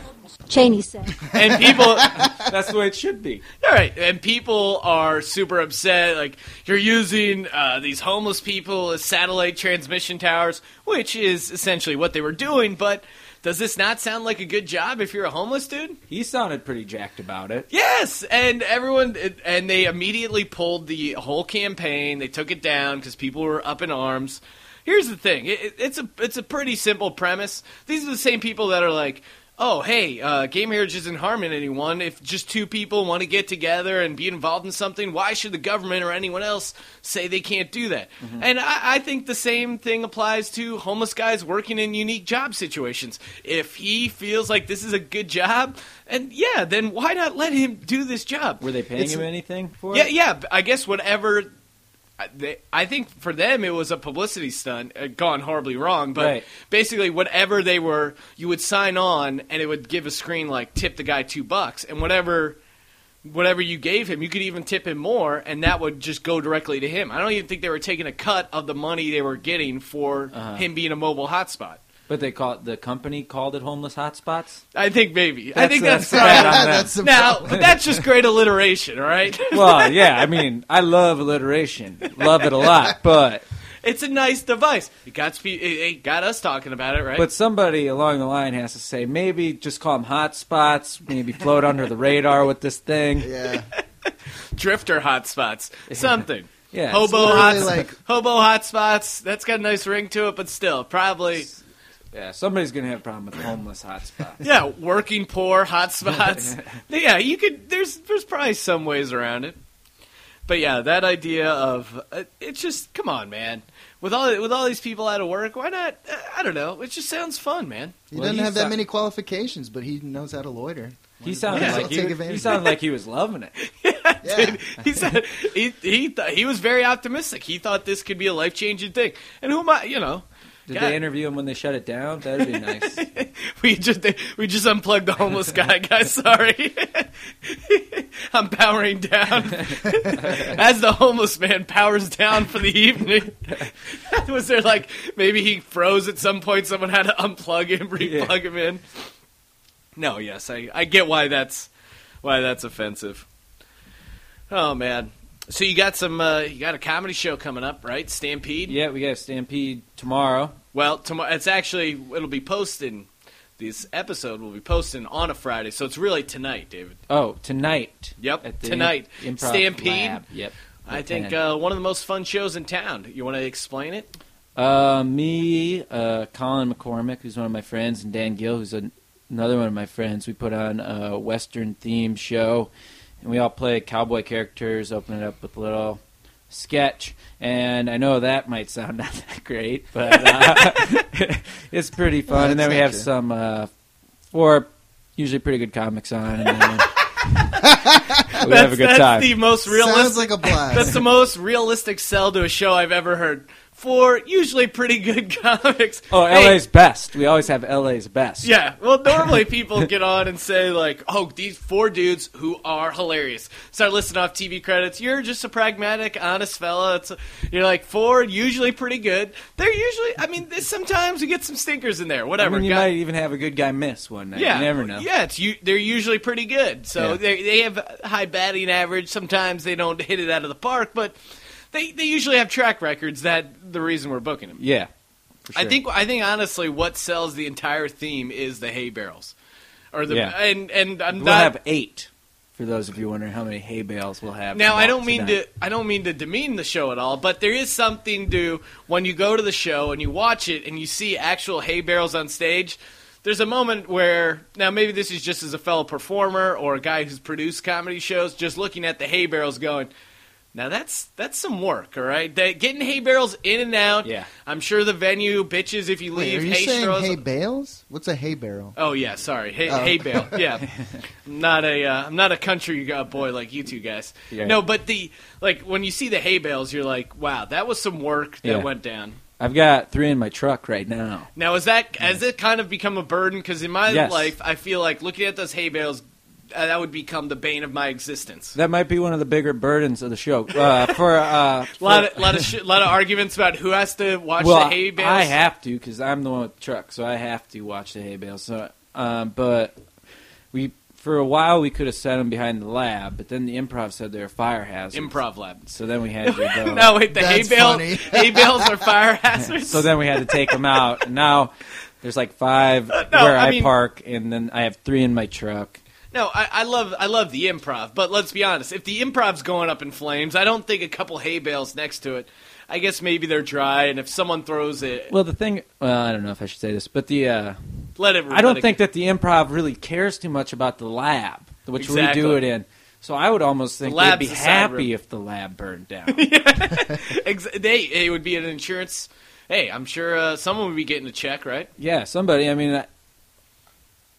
Cheney said. And people, That's the way it should be. all right, and people are super upset. Like you're using uh, these homeless people as satellite transmission towers, which is essentially what they were doing. But does this not sound like a good job if you're a homeless dude? He sounded pretty jacked about it. Yes, and everyone, and they immediately pulled the whole campaign. They took it down because people were up in arms. Here's the thing: it, it- it's a it's a pretty simple premise. These are the same people that are like, "Oh, hey, uh, gay marriage isn't harming anyone. If just two people want to get together and be involved in something, why should the government or anyone else say they can't do that?" And I, I think the same thing applies to homeless guys working in unique job situations. If he feels like this is a good job, and yeah, then why not let him do this job? Were they paying It's- him anything for yeah, it? Yeah, yeah. I guess whatever. I- They, I think for them it was a publicity stunt, uh, gone horribly wrong. But Right. basically, whatever they were, you would sign on, and it would give a screen like tip the guy two bucks, and whatever whatever you gave him, you could even tip him more, and that would just go directly to him. I don't even think they were taking a cut of the money they were getting for Uh-huh. him being a mobile hotspot. But they call it, the company called it homeless hotspots. I think maybe. I think that's, bad uh, on them. That's the now. But that's just great alliteration, right? well, yeah. I mean, I love alliteration, love it a lot. But it's a nice device. It got spe- it, it got us talking about it, right? but somebody along the line has to say maybe just call them hotspots. Maybe float under the radar with this thing. Yeah. drifter hotspots, something. Yeah, hobo it's literally hots, like- hobo hotspots. That's got a nice ring to it, but still, probably Yeah, somebody's gonna have a problem with homeless hotspots. yeah. Working poor hotspots. yeah, you could. There's there's probably some ways around it. But yeah, that idea of uh, it's just come on, man. With all with all these people out of work, why not? Uh, I don't know. It just sounds fun, man. He Well, doesn't have that not- many qualifications, but he knows how to loiter. He sounded Yeah. like he, was- he sounded like he was loving it. Yeah. he said he he th- he was very optimistic. He thought this could be a life changing thing. And who am I? You know, Did God. they interview him when they shut it down? That'd be nice. we just we just unplugged the homeless guy, guys. Sorry, I'm powering down as the homeless man powers down for the evening. Was there like maybe he froze at some point? Someone had to unplug him, replug him in. No, yes, I I get why that's why that's offensive. Oh man, so you got some uh, you got a comedy show coming up, right? Stampede. yeah, we got a stampede tomorrow. Well, tomorrow it's actually it'll be posting. This episode will be posting on a Friday, so it's really tonight, David. Oh, tonight. Yep, tonight. Improv Stampede. Lab. Yep. I think uh, one of the most fun shows in town. You want to explain it? Uh, me, uh, Colin McCormick, who's one of my friends, and Dan Gill, who's an, another one of my friends. We put on a Western themed show, and we all play cowboy characters, open it up with a little sketch. And I know that might sound not that great, but uh, it's pretty fun. Well, and then we have true. some uh, four usually pretty good comics on, and then we that's, have a good that's time. the most realistic. Sounds like a blast. That's the most realistic sell to a show I've ever heard. For usually pretty good comics. oh, Hey, LA's best. We always have LA's best. Yeah, well, normally people get on and say like, "Oh, these four dudes who are hilarious." Start listing off TV credits. You're just a pragmatic, honest fella. It's you're like four, usually pretty good. They're usually, I mean, sometimes you get some stinkers in there. I Whatever. mean, you Got- might even have a good guy miss one night. yeah, You never know. Yeah, it's you, they're usually pretty good. So Yeah. they they have high batting average. Sometimes they don't hit it out of the park, but they they usually have track records. That the reason we're booking them. Yeah. for I think I think honestly, what sells the entire theme is the hay barrels, or the Yeah. and and I'm we'll not. have eight. For those of you wondering how many hay bales we'll have. now I don't mean tonight. to I don't mean to demean the show at all, but there is something to when you go to the show and you watch it and you see actual hay barrels on stage. There's a moment where now maybe this is just as a fellow performer or a guy who's produced comedy shows, just looking at the hay barrels, going, "Now that's that's some work, all right? That, getting hay barrels in and out. Yeah. I'm sure the venue bitches if you Wait, leave are you hay saying straws. hay bales? What's a hay barrel? Oh yeah, sorry, hay, Oh. hay bale. Yeah, I'm not a uh, I'm not a country uh, boy like you two guys. Yeah. No, but the like when you see the hay bales, you're like, wow, that was some work that Yeah. went down. I've got three in my truck right now. Now is that has it kind of become a burden? Because in my Yes. life, I feel like looking at those hay bales, uh, that would become the bane of my existence. That might be one of the bigger burdens of the show. Uh, for uh, A lot of lot of sh- lot of arguments about who has to watch well, the hay bales. I have to because I'm the one with the truck, so I have to watch the hay bales. So, um, but we for a while we could have set them behind the lab, but then the improv said they were fire hazards. improv lab. So then we had to go. no, wait, the hay That's bale hay bales are fire hazards. So then we had to take them out. And now there's like five no, where I I, mean- park, and then I have three in my truck. No, I, I love I love the improv, but let's be honest. If the improv's going up in flames, I don't think a couple hay bales next to it. I guess maybe they're dry, and if someone throws it, Well, the thing, well, I don't know if I should say this, but the uh, let it. I don't it- think that the improv really cares too much about the lab, which Exactly. we do it in. So I would almost think The they'd be happy if the lab burned down. They it would be an insurance. Hey, I'm sure uh, someone would be getting a check, right? yeah, somebody. I mean,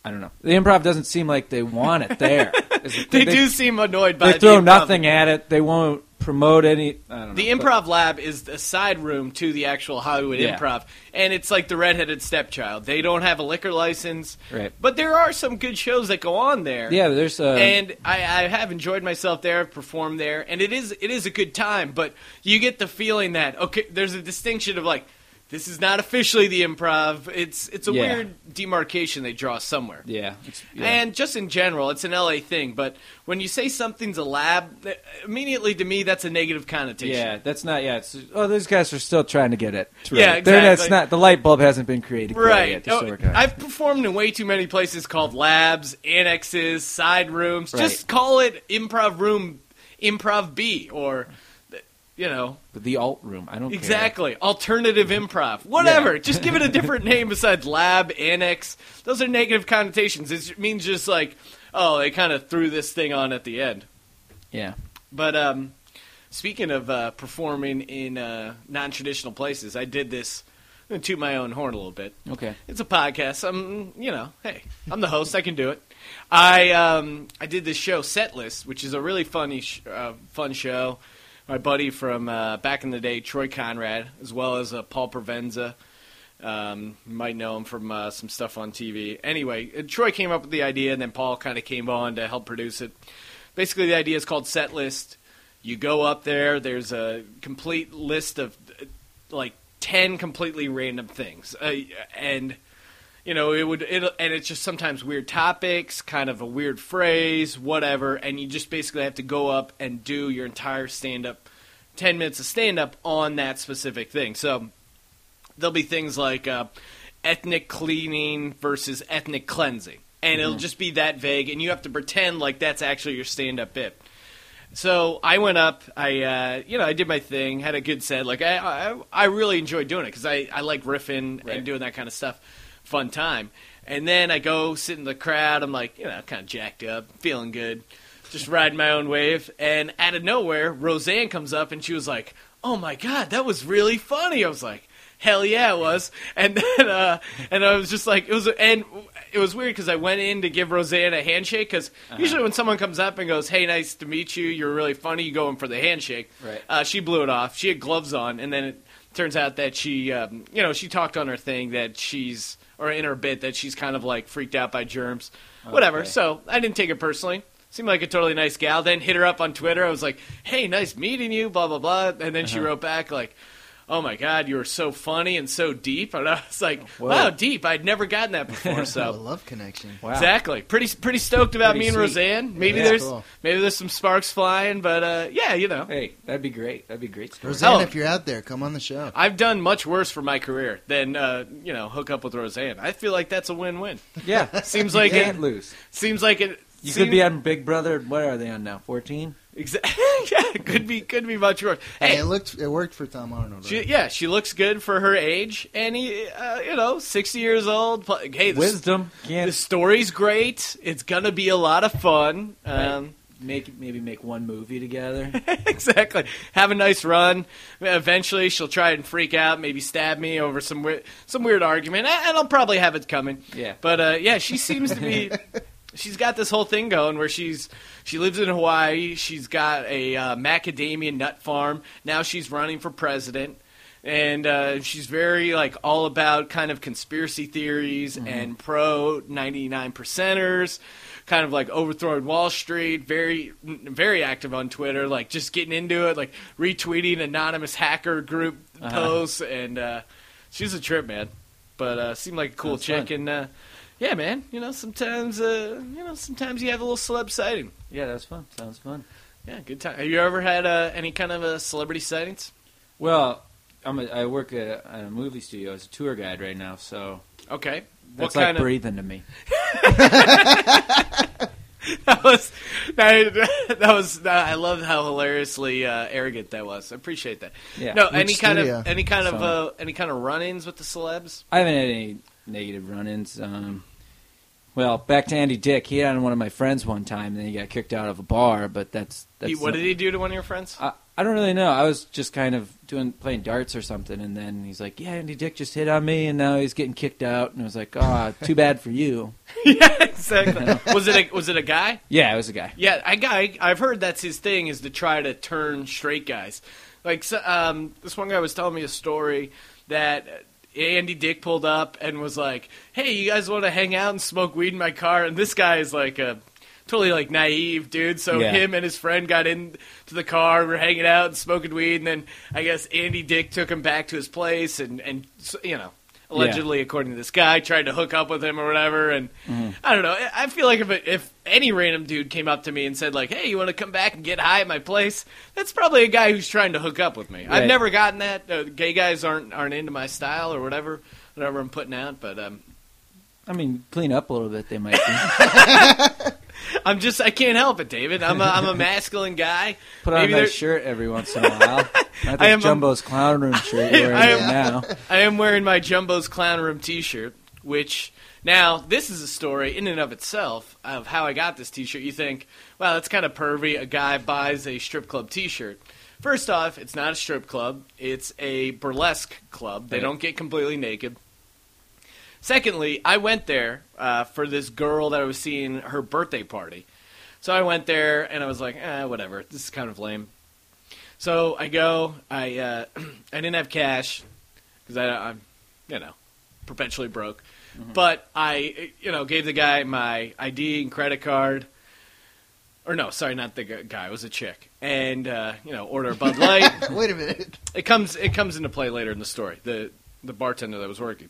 I, don't know. The improv doesn't seem like they want it there. it- They, do seem annoyed by They throw improv. nothing at it. They won't promote any. I don't know. The Improv Lab is a side room to the actual Hollywood Yeah. Improv, and it's like the redheaded stepchild. They don't have a liquor license, Right. but there are some good shows that go on there. Yeah, there's uh, and I, I have enjoyed myself there. I've performed there, and it is it is a good time. But you get the feeling that okay, there's a distinction of like this is not officially the improv. It's it's a Yeah. weird demarcation they draw somewhere. yeah, yeah. And just in general, it's an LA thing. But when you say something's a lab, immediately to me that's a negative connotation. Yeah, that's not. Yeah, it's oh, those guys are still trying to get it. right. Yeah, They're- That's not the light bulb hasn't been created Right. yet. Oh, we're clear. I've performed in way too many places called labs, annexes, side rooms. Right. Just call it improv room, improv B, or you know, the alt room. I don't care. exactly alternative improv. Whatever. Yeah. Just give it a different name besides lab, annex. Those are negative connotations. It means just like, oh, they kind of threw this thing on at the end. Yeah. But um, speaking of uh, performing in uh, non-traditional places, I did this. I'm gonna toot my own horn a little bit. Okay. It's a podcast. I'm, you know, hey, I'm the host. I can do it. I um, I did this show, Setlist, which is a really funny, sh- uh, fun show. My buddy from uh, back in the day, Troy Conrad, as well as uh, Paul Provenza. Um, you might know him from uh, some stuff on TV. Anyway, uh, Troy came up with the idea, and then Paul kind of came on to help produce it. Basically, the idea is called Setlist. You go up there. There's a complete list of uh, like ten completely random things, uh, and you know it would it and it's just sometimes weird topics, kind of a weird phrase, whatever, and you just basically have to go up and do your entire stand up, ten minutes of stand up on that specific thing. So there'll be things like uh, ethnic cleaning versus ethnic cleansing, and it'll Mhm. just be that vague, and you have to pretend like that's actually your stand up bit. So I went up. I uh, you know I did my thing, had a good set. Like I I, I really enjoyed doing it because I, I like riffing Right. and doing that kind of stuff. Fun time. And then I go sit in the crowd. I'm like you know kind of jacked up, feeling good, just riding my own wave. And out of nowhere, Roseanne comes up and she was like, "Oh my god, that was really funny." I was like. Hell yeah, it was, and then uh, and I was just like, it was, and it was weird because I went in to give Roseanne a handshake because Uh-huh. usually when someone comes up and goes, "Hey, nice to meet you. You're really funny," you go in for the handshake. Right. Uh, she blew it off. She had gloves on, and then it turns out that she, um, you know, she talked on her thing that she's, or in her bit that she's kind of like freaked out by germs, whatever. So I didn't take it personally. Seemed like a totally nice gal. Then hit her up on Twitter. I was like, "Hey, nice meeting you." Blah blah blah. And then she Uh-huh. wrote back like. Oh my God! You were so funny and so deep, and I was like, Whoa. "Wow, deep! I'd never gotten that before." a So love connection. Exactly. Pretty pretty stoked about Pretty me and sweet. Roseanne. Maybe Yeah. there's Cool. maybe there's some sparks flying, but uh, yeah, you know. Hey, that'd be great. That'd be great. story. Roseanne, Oh. if you're out there, come on the show. I've done much worse for my career than uh, you know hook up with Roseanne. I feel like that's a win-win. Yeah. seems like You it. can't lose. Seems like it. You seem- could be on Big Brother. What are they on now? Fourteen. Exactly. yeah, could be could be much worse. Hey, Hey, it looked it worked for Tom Arnold. she, right? yeah, she looks good for her age, and he, uh, you know, sixty years old. Pl- Hey, the, Wisdom. the Can't story's great. It's gonna be a lot of fun. Um, make maybe make one movie together. exactly. Have a nice run. Eventually, she'll try and freak out, maybe stab me over some weird, some weird argument, and I'll probably have it coming. Yeah. But uh, yeah, she seems to be. She's got this whole thing going where she's she lives in Hawaii. She's got a uh, macadamia nut farm. Now she's running for president. And uh, she's very like all about kind of conspiracy theories and pro ninety nine percenters, kind of like overthrowing Wall Street. Very very active on Twitter, like just getting into it, like retweeting anonymous hacker group Uh-huh. posts, and uh, she's a trip, man. But uh, seemed like a cool Sounds chick, fun. and uh, yeah, man. You know, sometimes uh, you know sometimes you have a little celeb sighting. yeah, that's fun. Sounds fun. Yeah, good time. Have you ever had uh, any kind of uh, celebrity sightings? Well, I'm a, I work at a, at a movie studio as a tour guide right now, so Okay, that's what like kind of breathing to me. that was that, that was I love how hilariously uh, arrogant that was. I appreciate that. Yeah. No, Which any kind studio? of any kind of uh, any kind of run-ins with the celebs. I haven't had any negative run-ins. Um, well, back to Andy Dick. He had on one of my friends one time, and then he got kicked out of a bar. But that's that's He- what did he do to one of your friends? Uh, I don't really know. I was just kind of doing playing darts or something, and then he's like, "Yeah, Andy Dick just hit on me, and now he's getting kicked out." And I was like, "Ah, too bad for you." yeah, exactly. was it a, was it a guy? Yeah, it was a guy. Yeah, I guy I've heard that's his thing is to try to turn straight guys. Like so- um, this one guy was telling me a story that Andy Dick pulled up and was like, "Hey, you guys want to hang out and smoke weed in my car?" And this guy is like a totally like naive dude. So Yeah. him and his friend got into the car, were hanging out and smoking weed, and then I guess Andy Dick took him back to his place and and you know. Allegedly, according to this guy, tried to hook up with him or whatever, and Mm-hmm. I don't know. I- feel like if it, if any random dude came up to me and said like, "Hey, you want to come back and get high at my place?" That's probably a guy who's trying to hook up with me. I've never gotten that. Uh, gay guys aren't aren't into my style or whatever, whatever I'm putting out. But um, I mean, clean up a little bit. They might. I'm just I can't help it, David. I'm a, I'm a masculine guy. Put on Maybe a nice shirt every once in a while. Not I am a- Jumbo's clown room shirt you're wearing I am, now. I am wearing my Jumbo's Clown Room T-shirt, which now this is a story in and of itself of how I got this T-shirt. You think, wow, that's kind of pervy. A guy buys a strip club T-shirt. First off, it's not a strip club; it's a burlesque club. They Right. don't get completely naked. Secondly, I went there uh, for this girl that I was seeing her birthday party. So I went there and I was like, eh, whatever. This is kind of lame. So I go. I uh, I didn't have cash because I I'm you know perpetually broke. But I you know gave the guy my ID and credit card. Or no, sorry, not the guy. It was a chick, and uh, you know, order a Bud Light. Wait a minute. It comes it comes into play later in the story. The the bartender that was working.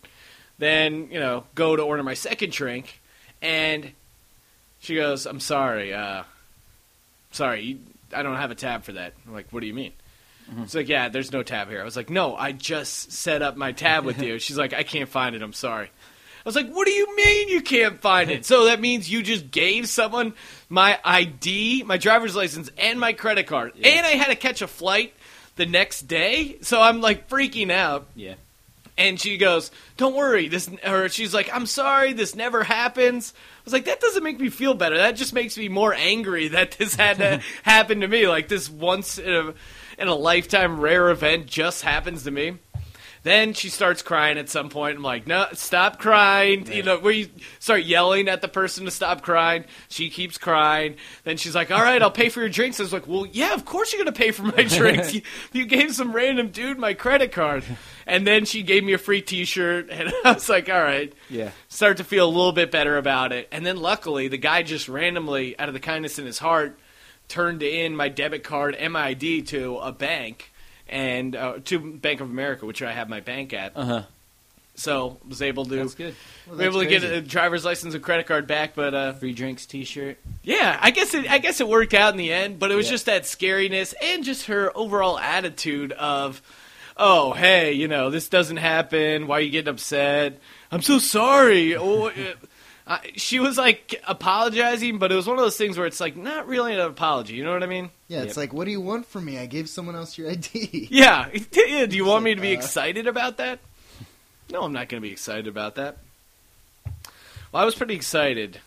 Then you know, go to order my second drink, and she goes, "I'm sorry, uh, sorry, you, I don't have a tab for that." I'm like, "What do you mean?" It's like, "Yeah, there's no tab here." I was like, "No, I just set up my tab with you." She's like, "I can't find it. I'm sorry." I was like, "What do you mean you can't find it?" So that means you just gave someone my ID, my driver's license, and my credit card, and I had to catch a flight the next day. So I'm like freaking out. Yeah. And she goes, "Don't worry, this." Or she's like, "I'm sorry, this never happens." I was like, "That doesn't make me feel better. That just makes me more angry that this had to happen to me. Like this once in a, in a lifetime rare event just happens to me." Then she starts crying at some point. I'm like, no, stop crying. You know, where you start yelling at the person to stop crying. She keeps crying. Then she's like, all right, I'll pay for your drinks. I was like, well, yeah, of course you're going to pay for my drinks. you, you gave some random dude my credit card. And then she gave me a free t shirt. And I was like, all right. Yeah. Start to feel a little bit better about it. And then luckily, the guy just randomly, out of the kindness in his heart, turned in my debit card and my ID to a bank and uh, to Bank of America, which I have my bank at. Uh huh. So was able to That's good. was able to get a driver's license and credit card back, but uh, Free drinks T-shirt. yeah, I guess it I guess it worked out in the end. But it was Yeah. just that scariness and just her overall attitude of, oh hey, you know this doesn't happen. Why are you getting upset? I'm so sorry. Oh, uh, she was like apologizing, but it was one of those things where it's like not really an apology. You know what I mean? Yeah, it's like, what do you want from me? I gave someone else your ID. Yeah. yeah. Do you want me to be uh, excited about that? No, I'm not going to be excited about that. Well, I was pretty excited.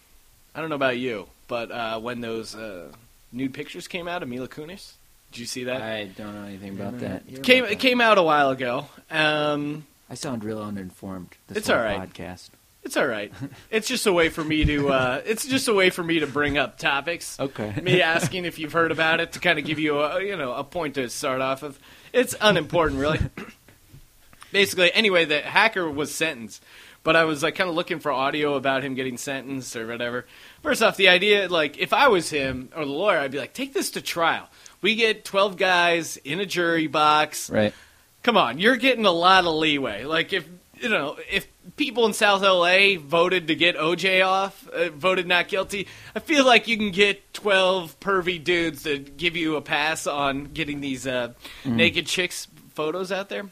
I don't know about you, but uh, when those uh, nude pictures came out of Mila Kunis, did you see that? I don't know anything about that. It came it came out a while ago. Um, I sound real uninformed. This It's whole all right. Podcast. It's all right. It's just a way for me to. Uh, it's just a way for me to bring up topics. Okay. me asking if you've heard about it to kind of give you a you know a point to start off of. It's unimportant, really. Basically, anyway, the hacker was sentenced, but I was like kind of looking for audio about him getting sentenced or whatever. First off, the idea like if I was him or the lawyer, I'd be like, take this to trial. We get twelve guys in a jury box. Right. Come on, you're getting a lot of leeway. Like if you know if people in South LA voted to get OJ off, uh, voted not guilty, I feel like you can get twelve pervy dudes to give you a pass on getting these uh, Mhm. naked chicks photos out there.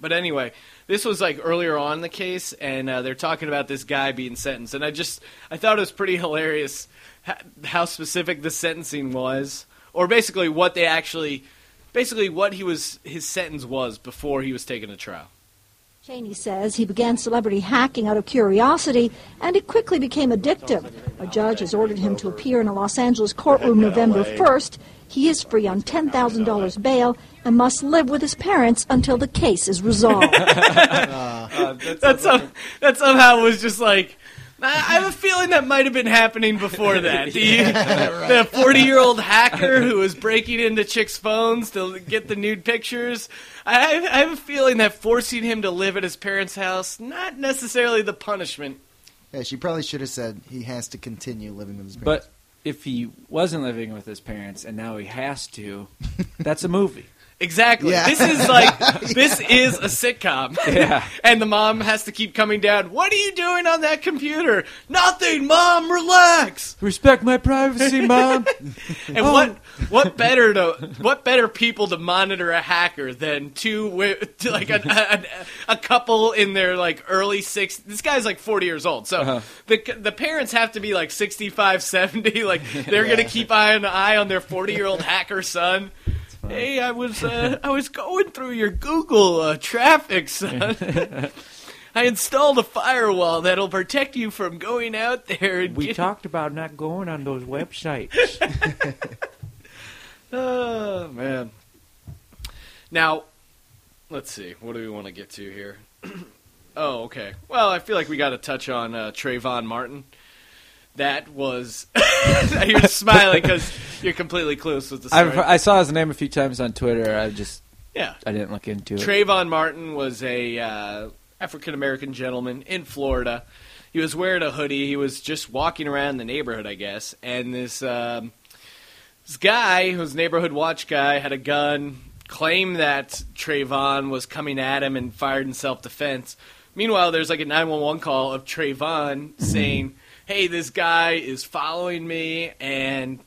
But anyway, this was like earlier on in the case, and uh, they're talking about this guy being sentenced, and I just I thought it was pretty hilarious how specific the sentencing was, or basically what they actually, basically what he was his sentence was before he was taken to trial. Chaney says he began celebrity hacking out of curiosity, and it quickly became addictive. A judge has ordered him to appear in a Los Angeles courtroom November 1st. He is free on $10,000 bail and must live with his parents until the case is resolved. that, some, that somehow was just like. I I have a feeling that might have been happening before that. The the forty year old hacker who was breaking into chicks' phones to get the nude pictures. I, I have a feeling that forcing him to live at his parents' house not necessarily the punishment. Yeah, she probably should have said he has to continue living with his parents. But if he wasn't living with his parents and now he has to, that's a movie. Exactly. Yeah. This is like this is a sitcom. Yeah. and the mom has to keep coming down. What are you doing on that computer? Nothing, mom. Relax. Respect my privacy, mom. And what what better to what better people to monitor a hacker than two like a, a, a couple in their like early six. This guy's like forty years old, so Uh-huh. the the parents have to be like 65, 70. Like they're gonna keep eye an eye on their forty year old hacker son. Hey, I was uh, I was going through your Google uh, traffic, son. I installed a firewall that'll protect you from going out there and We talked about not going on those websites. Oh man. Now, let's see. What do we want to get to here? oh, okay. Well, I feel like we got to touch on uh, Trayvon Martin. That was you're smiling because you're completely clueless with the story. I've, I saw his name a few times on Twitter. I just Yeah. I didn't look into it. Trayvon Martin was a uh, African American gentleman in Florida. He was wearing a hoodie. He was just walking around the neighborhood, I guess, and this um, this guy, who's neighborhood watch guy, had a gun. Claimed that Trayvon was coming at him and fired in self defense. Meanwhile, there's like a 911 call of Trayvon saying, "Hey, this guy is following me," and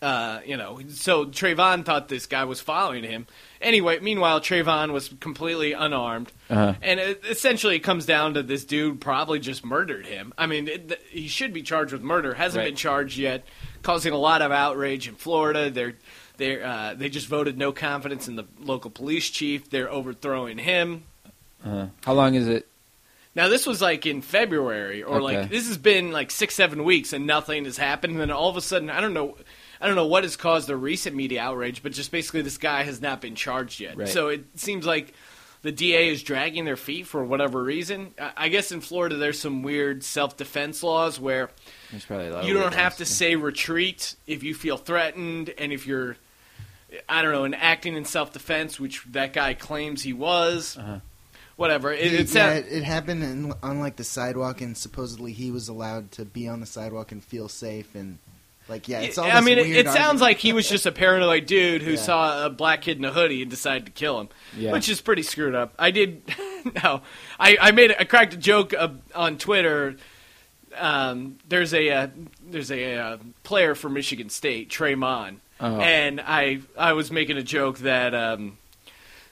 uh, you know, so Trayvon thought this guy was following him. Anyway, meanwhile, Trayvon was completely unarmed, Uh-huh. and it, essentially, it comes down to this dude probably just murdered him. I mean, it, th- he should be charged with murder. Hasn't Right. been charged yet, causing a lot of outrage in Florida. They're they uh, they just voted no confidence in the local police chief. They're overthrowing him. Uh, how long is it? Now this was like in February, or Okay. like this has been like six, seven weeks, and nothing has happened. And then all of a sudden, I don't know, I don't know what has caused the recent media outrage, but just basically this guy has not been charged yet. Right. So it seems like the DA is dragging their feet for whatever reason. I I guess in Florida there's some weird self defense laws where There's probably a lot of you don't have ones, to say retreat if you feel threatened, and if you're, I don't know, and acting in self defense, which that guy claims he was. Uh-huh. Whatever. It, yeah, it sounds. it, it happened in, on like the sidewalk, and supposedly he was allowed to be on the sidewalk and feel safe, and like yeah, it's all. I this mean, it, weird it sounds like he was just a paranoid dude who Yeah. saw a black kid in a hoodie and decided to kill him, Yeah. which is pretty screwed up. I did, no, I, I made, I cracked a joke uh, on Twitter. Um, there's a uh, there's a uh, player for Michigan State, Draymond, Oh. and I I was making a joke that. Um,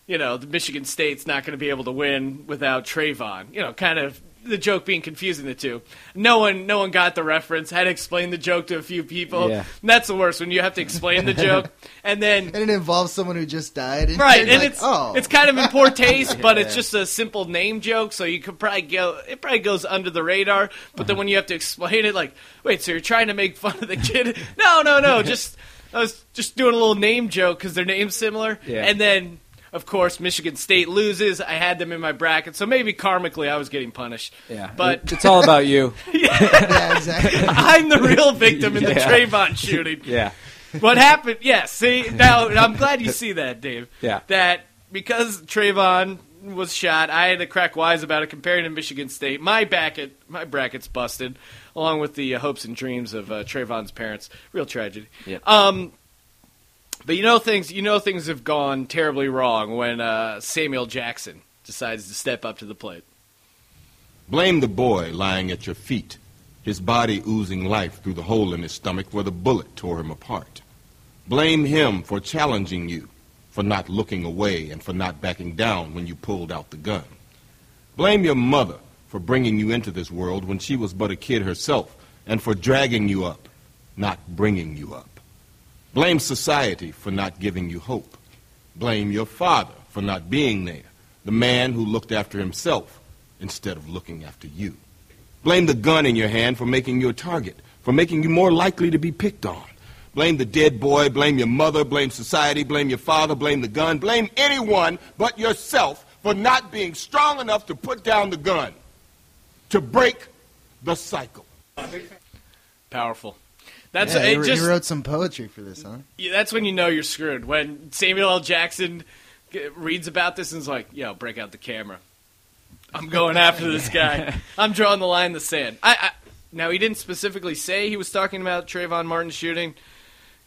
you know, the Michigan State's not going to be able to win without Trayvon. You know, kind of the joke being confusing the two. No one, no one got the reference. Had to explain the joke to a few people. Yeah. And that's the worst when you have to explain the joke, and then and it involves someone who just died. And right, and like, it's oh, it's kind of in poor taste, but it's just a simple name joke, so you could probably go. It probably goes under the radar, but Uh-huh. then when you have to explain it, like, wait, so you're trying to make fun of the kid? No, no, no. Just I was just doing a little name joke because their name's similar, Yeah. and then. Of course, Michigan State loses. I had them in my bracket, so maybe karmically I was getting punished. Yeah, but it's all about you. yeah, exactly. I'm the real victim in the Yeah. Trayvon shooting. Yeah. What happened? Yes. see, now I'm glad you see that, Dave. Yeah. That because Trayvon was shot, I had to crack wise about it comparing to Michigan State. My bracket, my bracket's busted, along with the uh, hopes and dreams of uh, Trayvon's parents. Real tragedy. Yep. Um, but you know things. You know things have gone terribly wrong when uh, Samuel Jackson decides to step up to the plate. Blame the boy lying at your feet, his body oozing life through the hole in his stomach where the bullet tore him apart. Blame him for challenging you, for not looking away and for not backing down when you pulled out the gun. Blame your mother for bringing you into this world when she was but a kid herself and for dragging you up, not bringing you up. Blame society for not giving you hope. Blame your father for not being there, the man who looked after himself instead of looking after you. Blame the gun in your hand for making you a target, for making you more likely to be picked on. Blame the dead boy, blame your mother, blame society, blame your father, blame the gun, blame anyone but yourself for not being strong enough to put down the gun, to break the cycle. Powerful. That's yeah, it he, just he wrote some poetry for this, huh? Yeah, that's when you know you're screwed. When Samuel L. Jackson g- reads about this and is like, "Yo, break out the camera. I'm going after this guy. I'm drawing the line in the sand." I, I now he didn't specifically say he was talking about Trayvon Martin shooting.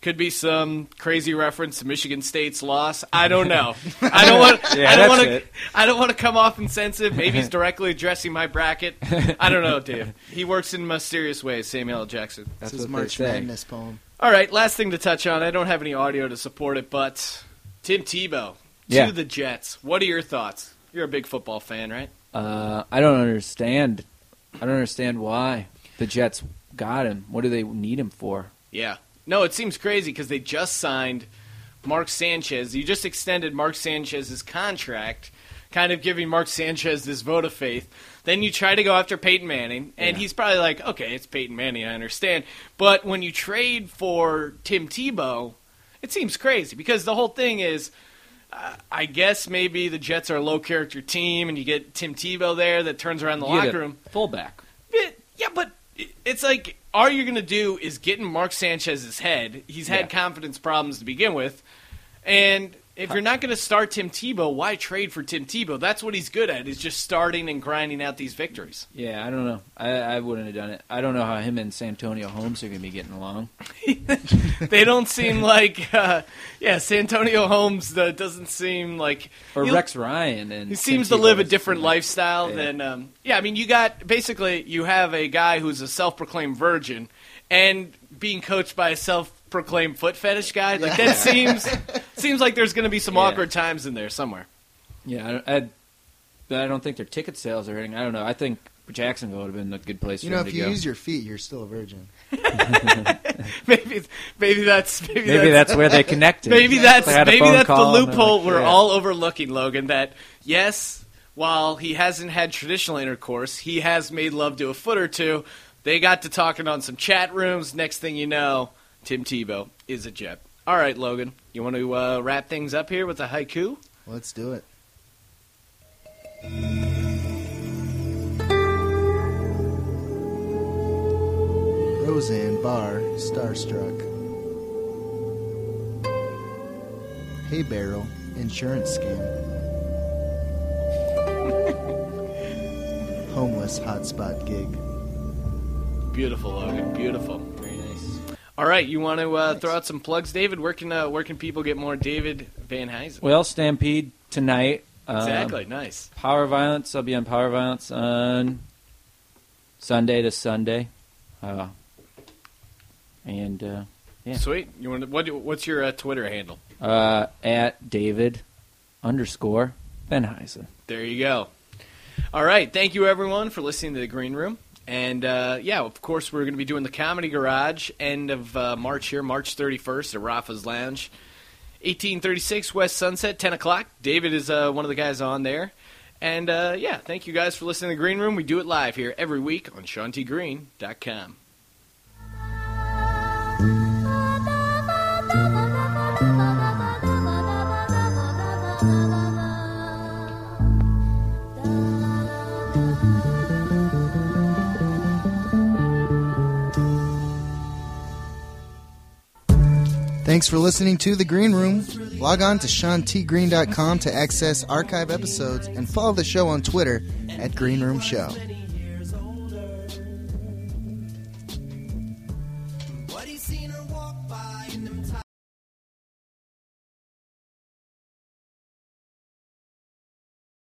Could be some crazy reference to Michigan State's loss. I don't know. I don't want. Yeah, I don't that's want to. it. I don't want to come off insensitive. Maybe he's directly addressing my bracket. I don't know, Dave. He works in mysterious ways. Samuel L. Jackson. This is March Madness poem. All right, last thing to touch on. I don't have any audio to support it, but Tim Tebow to Yeah. the Jets. What are your thoughts? You're a big football fan, right? Uh, I don't understand. I don't understand why the Jets got him. What do they need him for? Yeah. No, it seems crazy because they just signed Mark Sanchez. You just extended Mark Sanchez's contract, kind of giving Mark Sanchez this vote of faith. Then you try to go after Peyton Manning, and Yeah. he's probably like, okay, it's Peyton Manning, I understand. But when you trade for Tim Tebow, it seems crazy because the whole thing is. Uh, I guess maybe the Jets are a low character team, and you get Tim Tebow there that turns around the You locker room. fullback. Yeah, yeah, but it's like all you're going to do is get in Mark Sanchez's head. He's had Yeah. confidence problems to begin with, and if you're not going to start Tim Tebow, why trade for Tim Tebow? That's what he's good at. Is just starting and grinding out these victories. Yeah, I don't know. I, I wouldn't have done it. I don't know how him and Santonio Holmes are going to be getting along. they don't seem like, uh, yeah, Santonio Holmes uh, doesn't seem like Or he- Rex Ryan and He Tim seems to live a different lifestyle Yeah. than. Um, yeah, I mean, you got basically you have a guy who's a self-proclaimed virgin and being coached by a self-proclaimed foot fetish guy. Like that seems seems like there's going to be some Yeah. awkward times in there somewhere. Yeah, I, don't- I, but I don't think their ticket sales are anything. I don't know. I think Jacksonville would have been a good place You for know, him if to you go. use your feet, you're still a virgin. maybe maybe that's maybe, Maybe that's where they connected. Maybe that's They had a maybe phone that's the call and they're loophole like, we're yeah. all overlooking, Logan. That yes, while he hasn't had traditional intercourse, he has made love to a foot or two. They got to talking on some chat rooms. Next thing you know, Tim Tebow is a jet. All right, Logan, you want to uh, wrap things up here with a haiku? Let's do it. Roseanne Barr, starstruck. Hey Barrel, insurance scam. Homeless hotspot gig. Beautiful, Logan. Beautiful. Nice. All right, you want to uh, throw out some plugs, David? Where can uh, where can people get more David Venhuizen? Well, Stampede tonight. Um, Exactly. Nice. Power Violence. I'll be on Power Violence on Sunday to Sunday. Uh, and uh, yeah, Sweet. You want to, what? What's your uh, Twitter handle? uh, at David underscore Venhuizen. There you go. All right. Thank you, everyone, for listening to the Green Room. And uh, yeah, of course, we're going to be doing the Comedy Garage end of uh, March here, March 31st at Rafa's Lounge, 1836 West Sunset, 10 o'clock. David is uh, one of the guys on there. And uh, yeah, thank you guys for listening to the Green Room. We do it live here every week on SeanTGreen.com. Thanks for listening to The Green Room. Log on to SeanTGreen.com to access archive episodes and follow the show on Twitter at Green Room Show.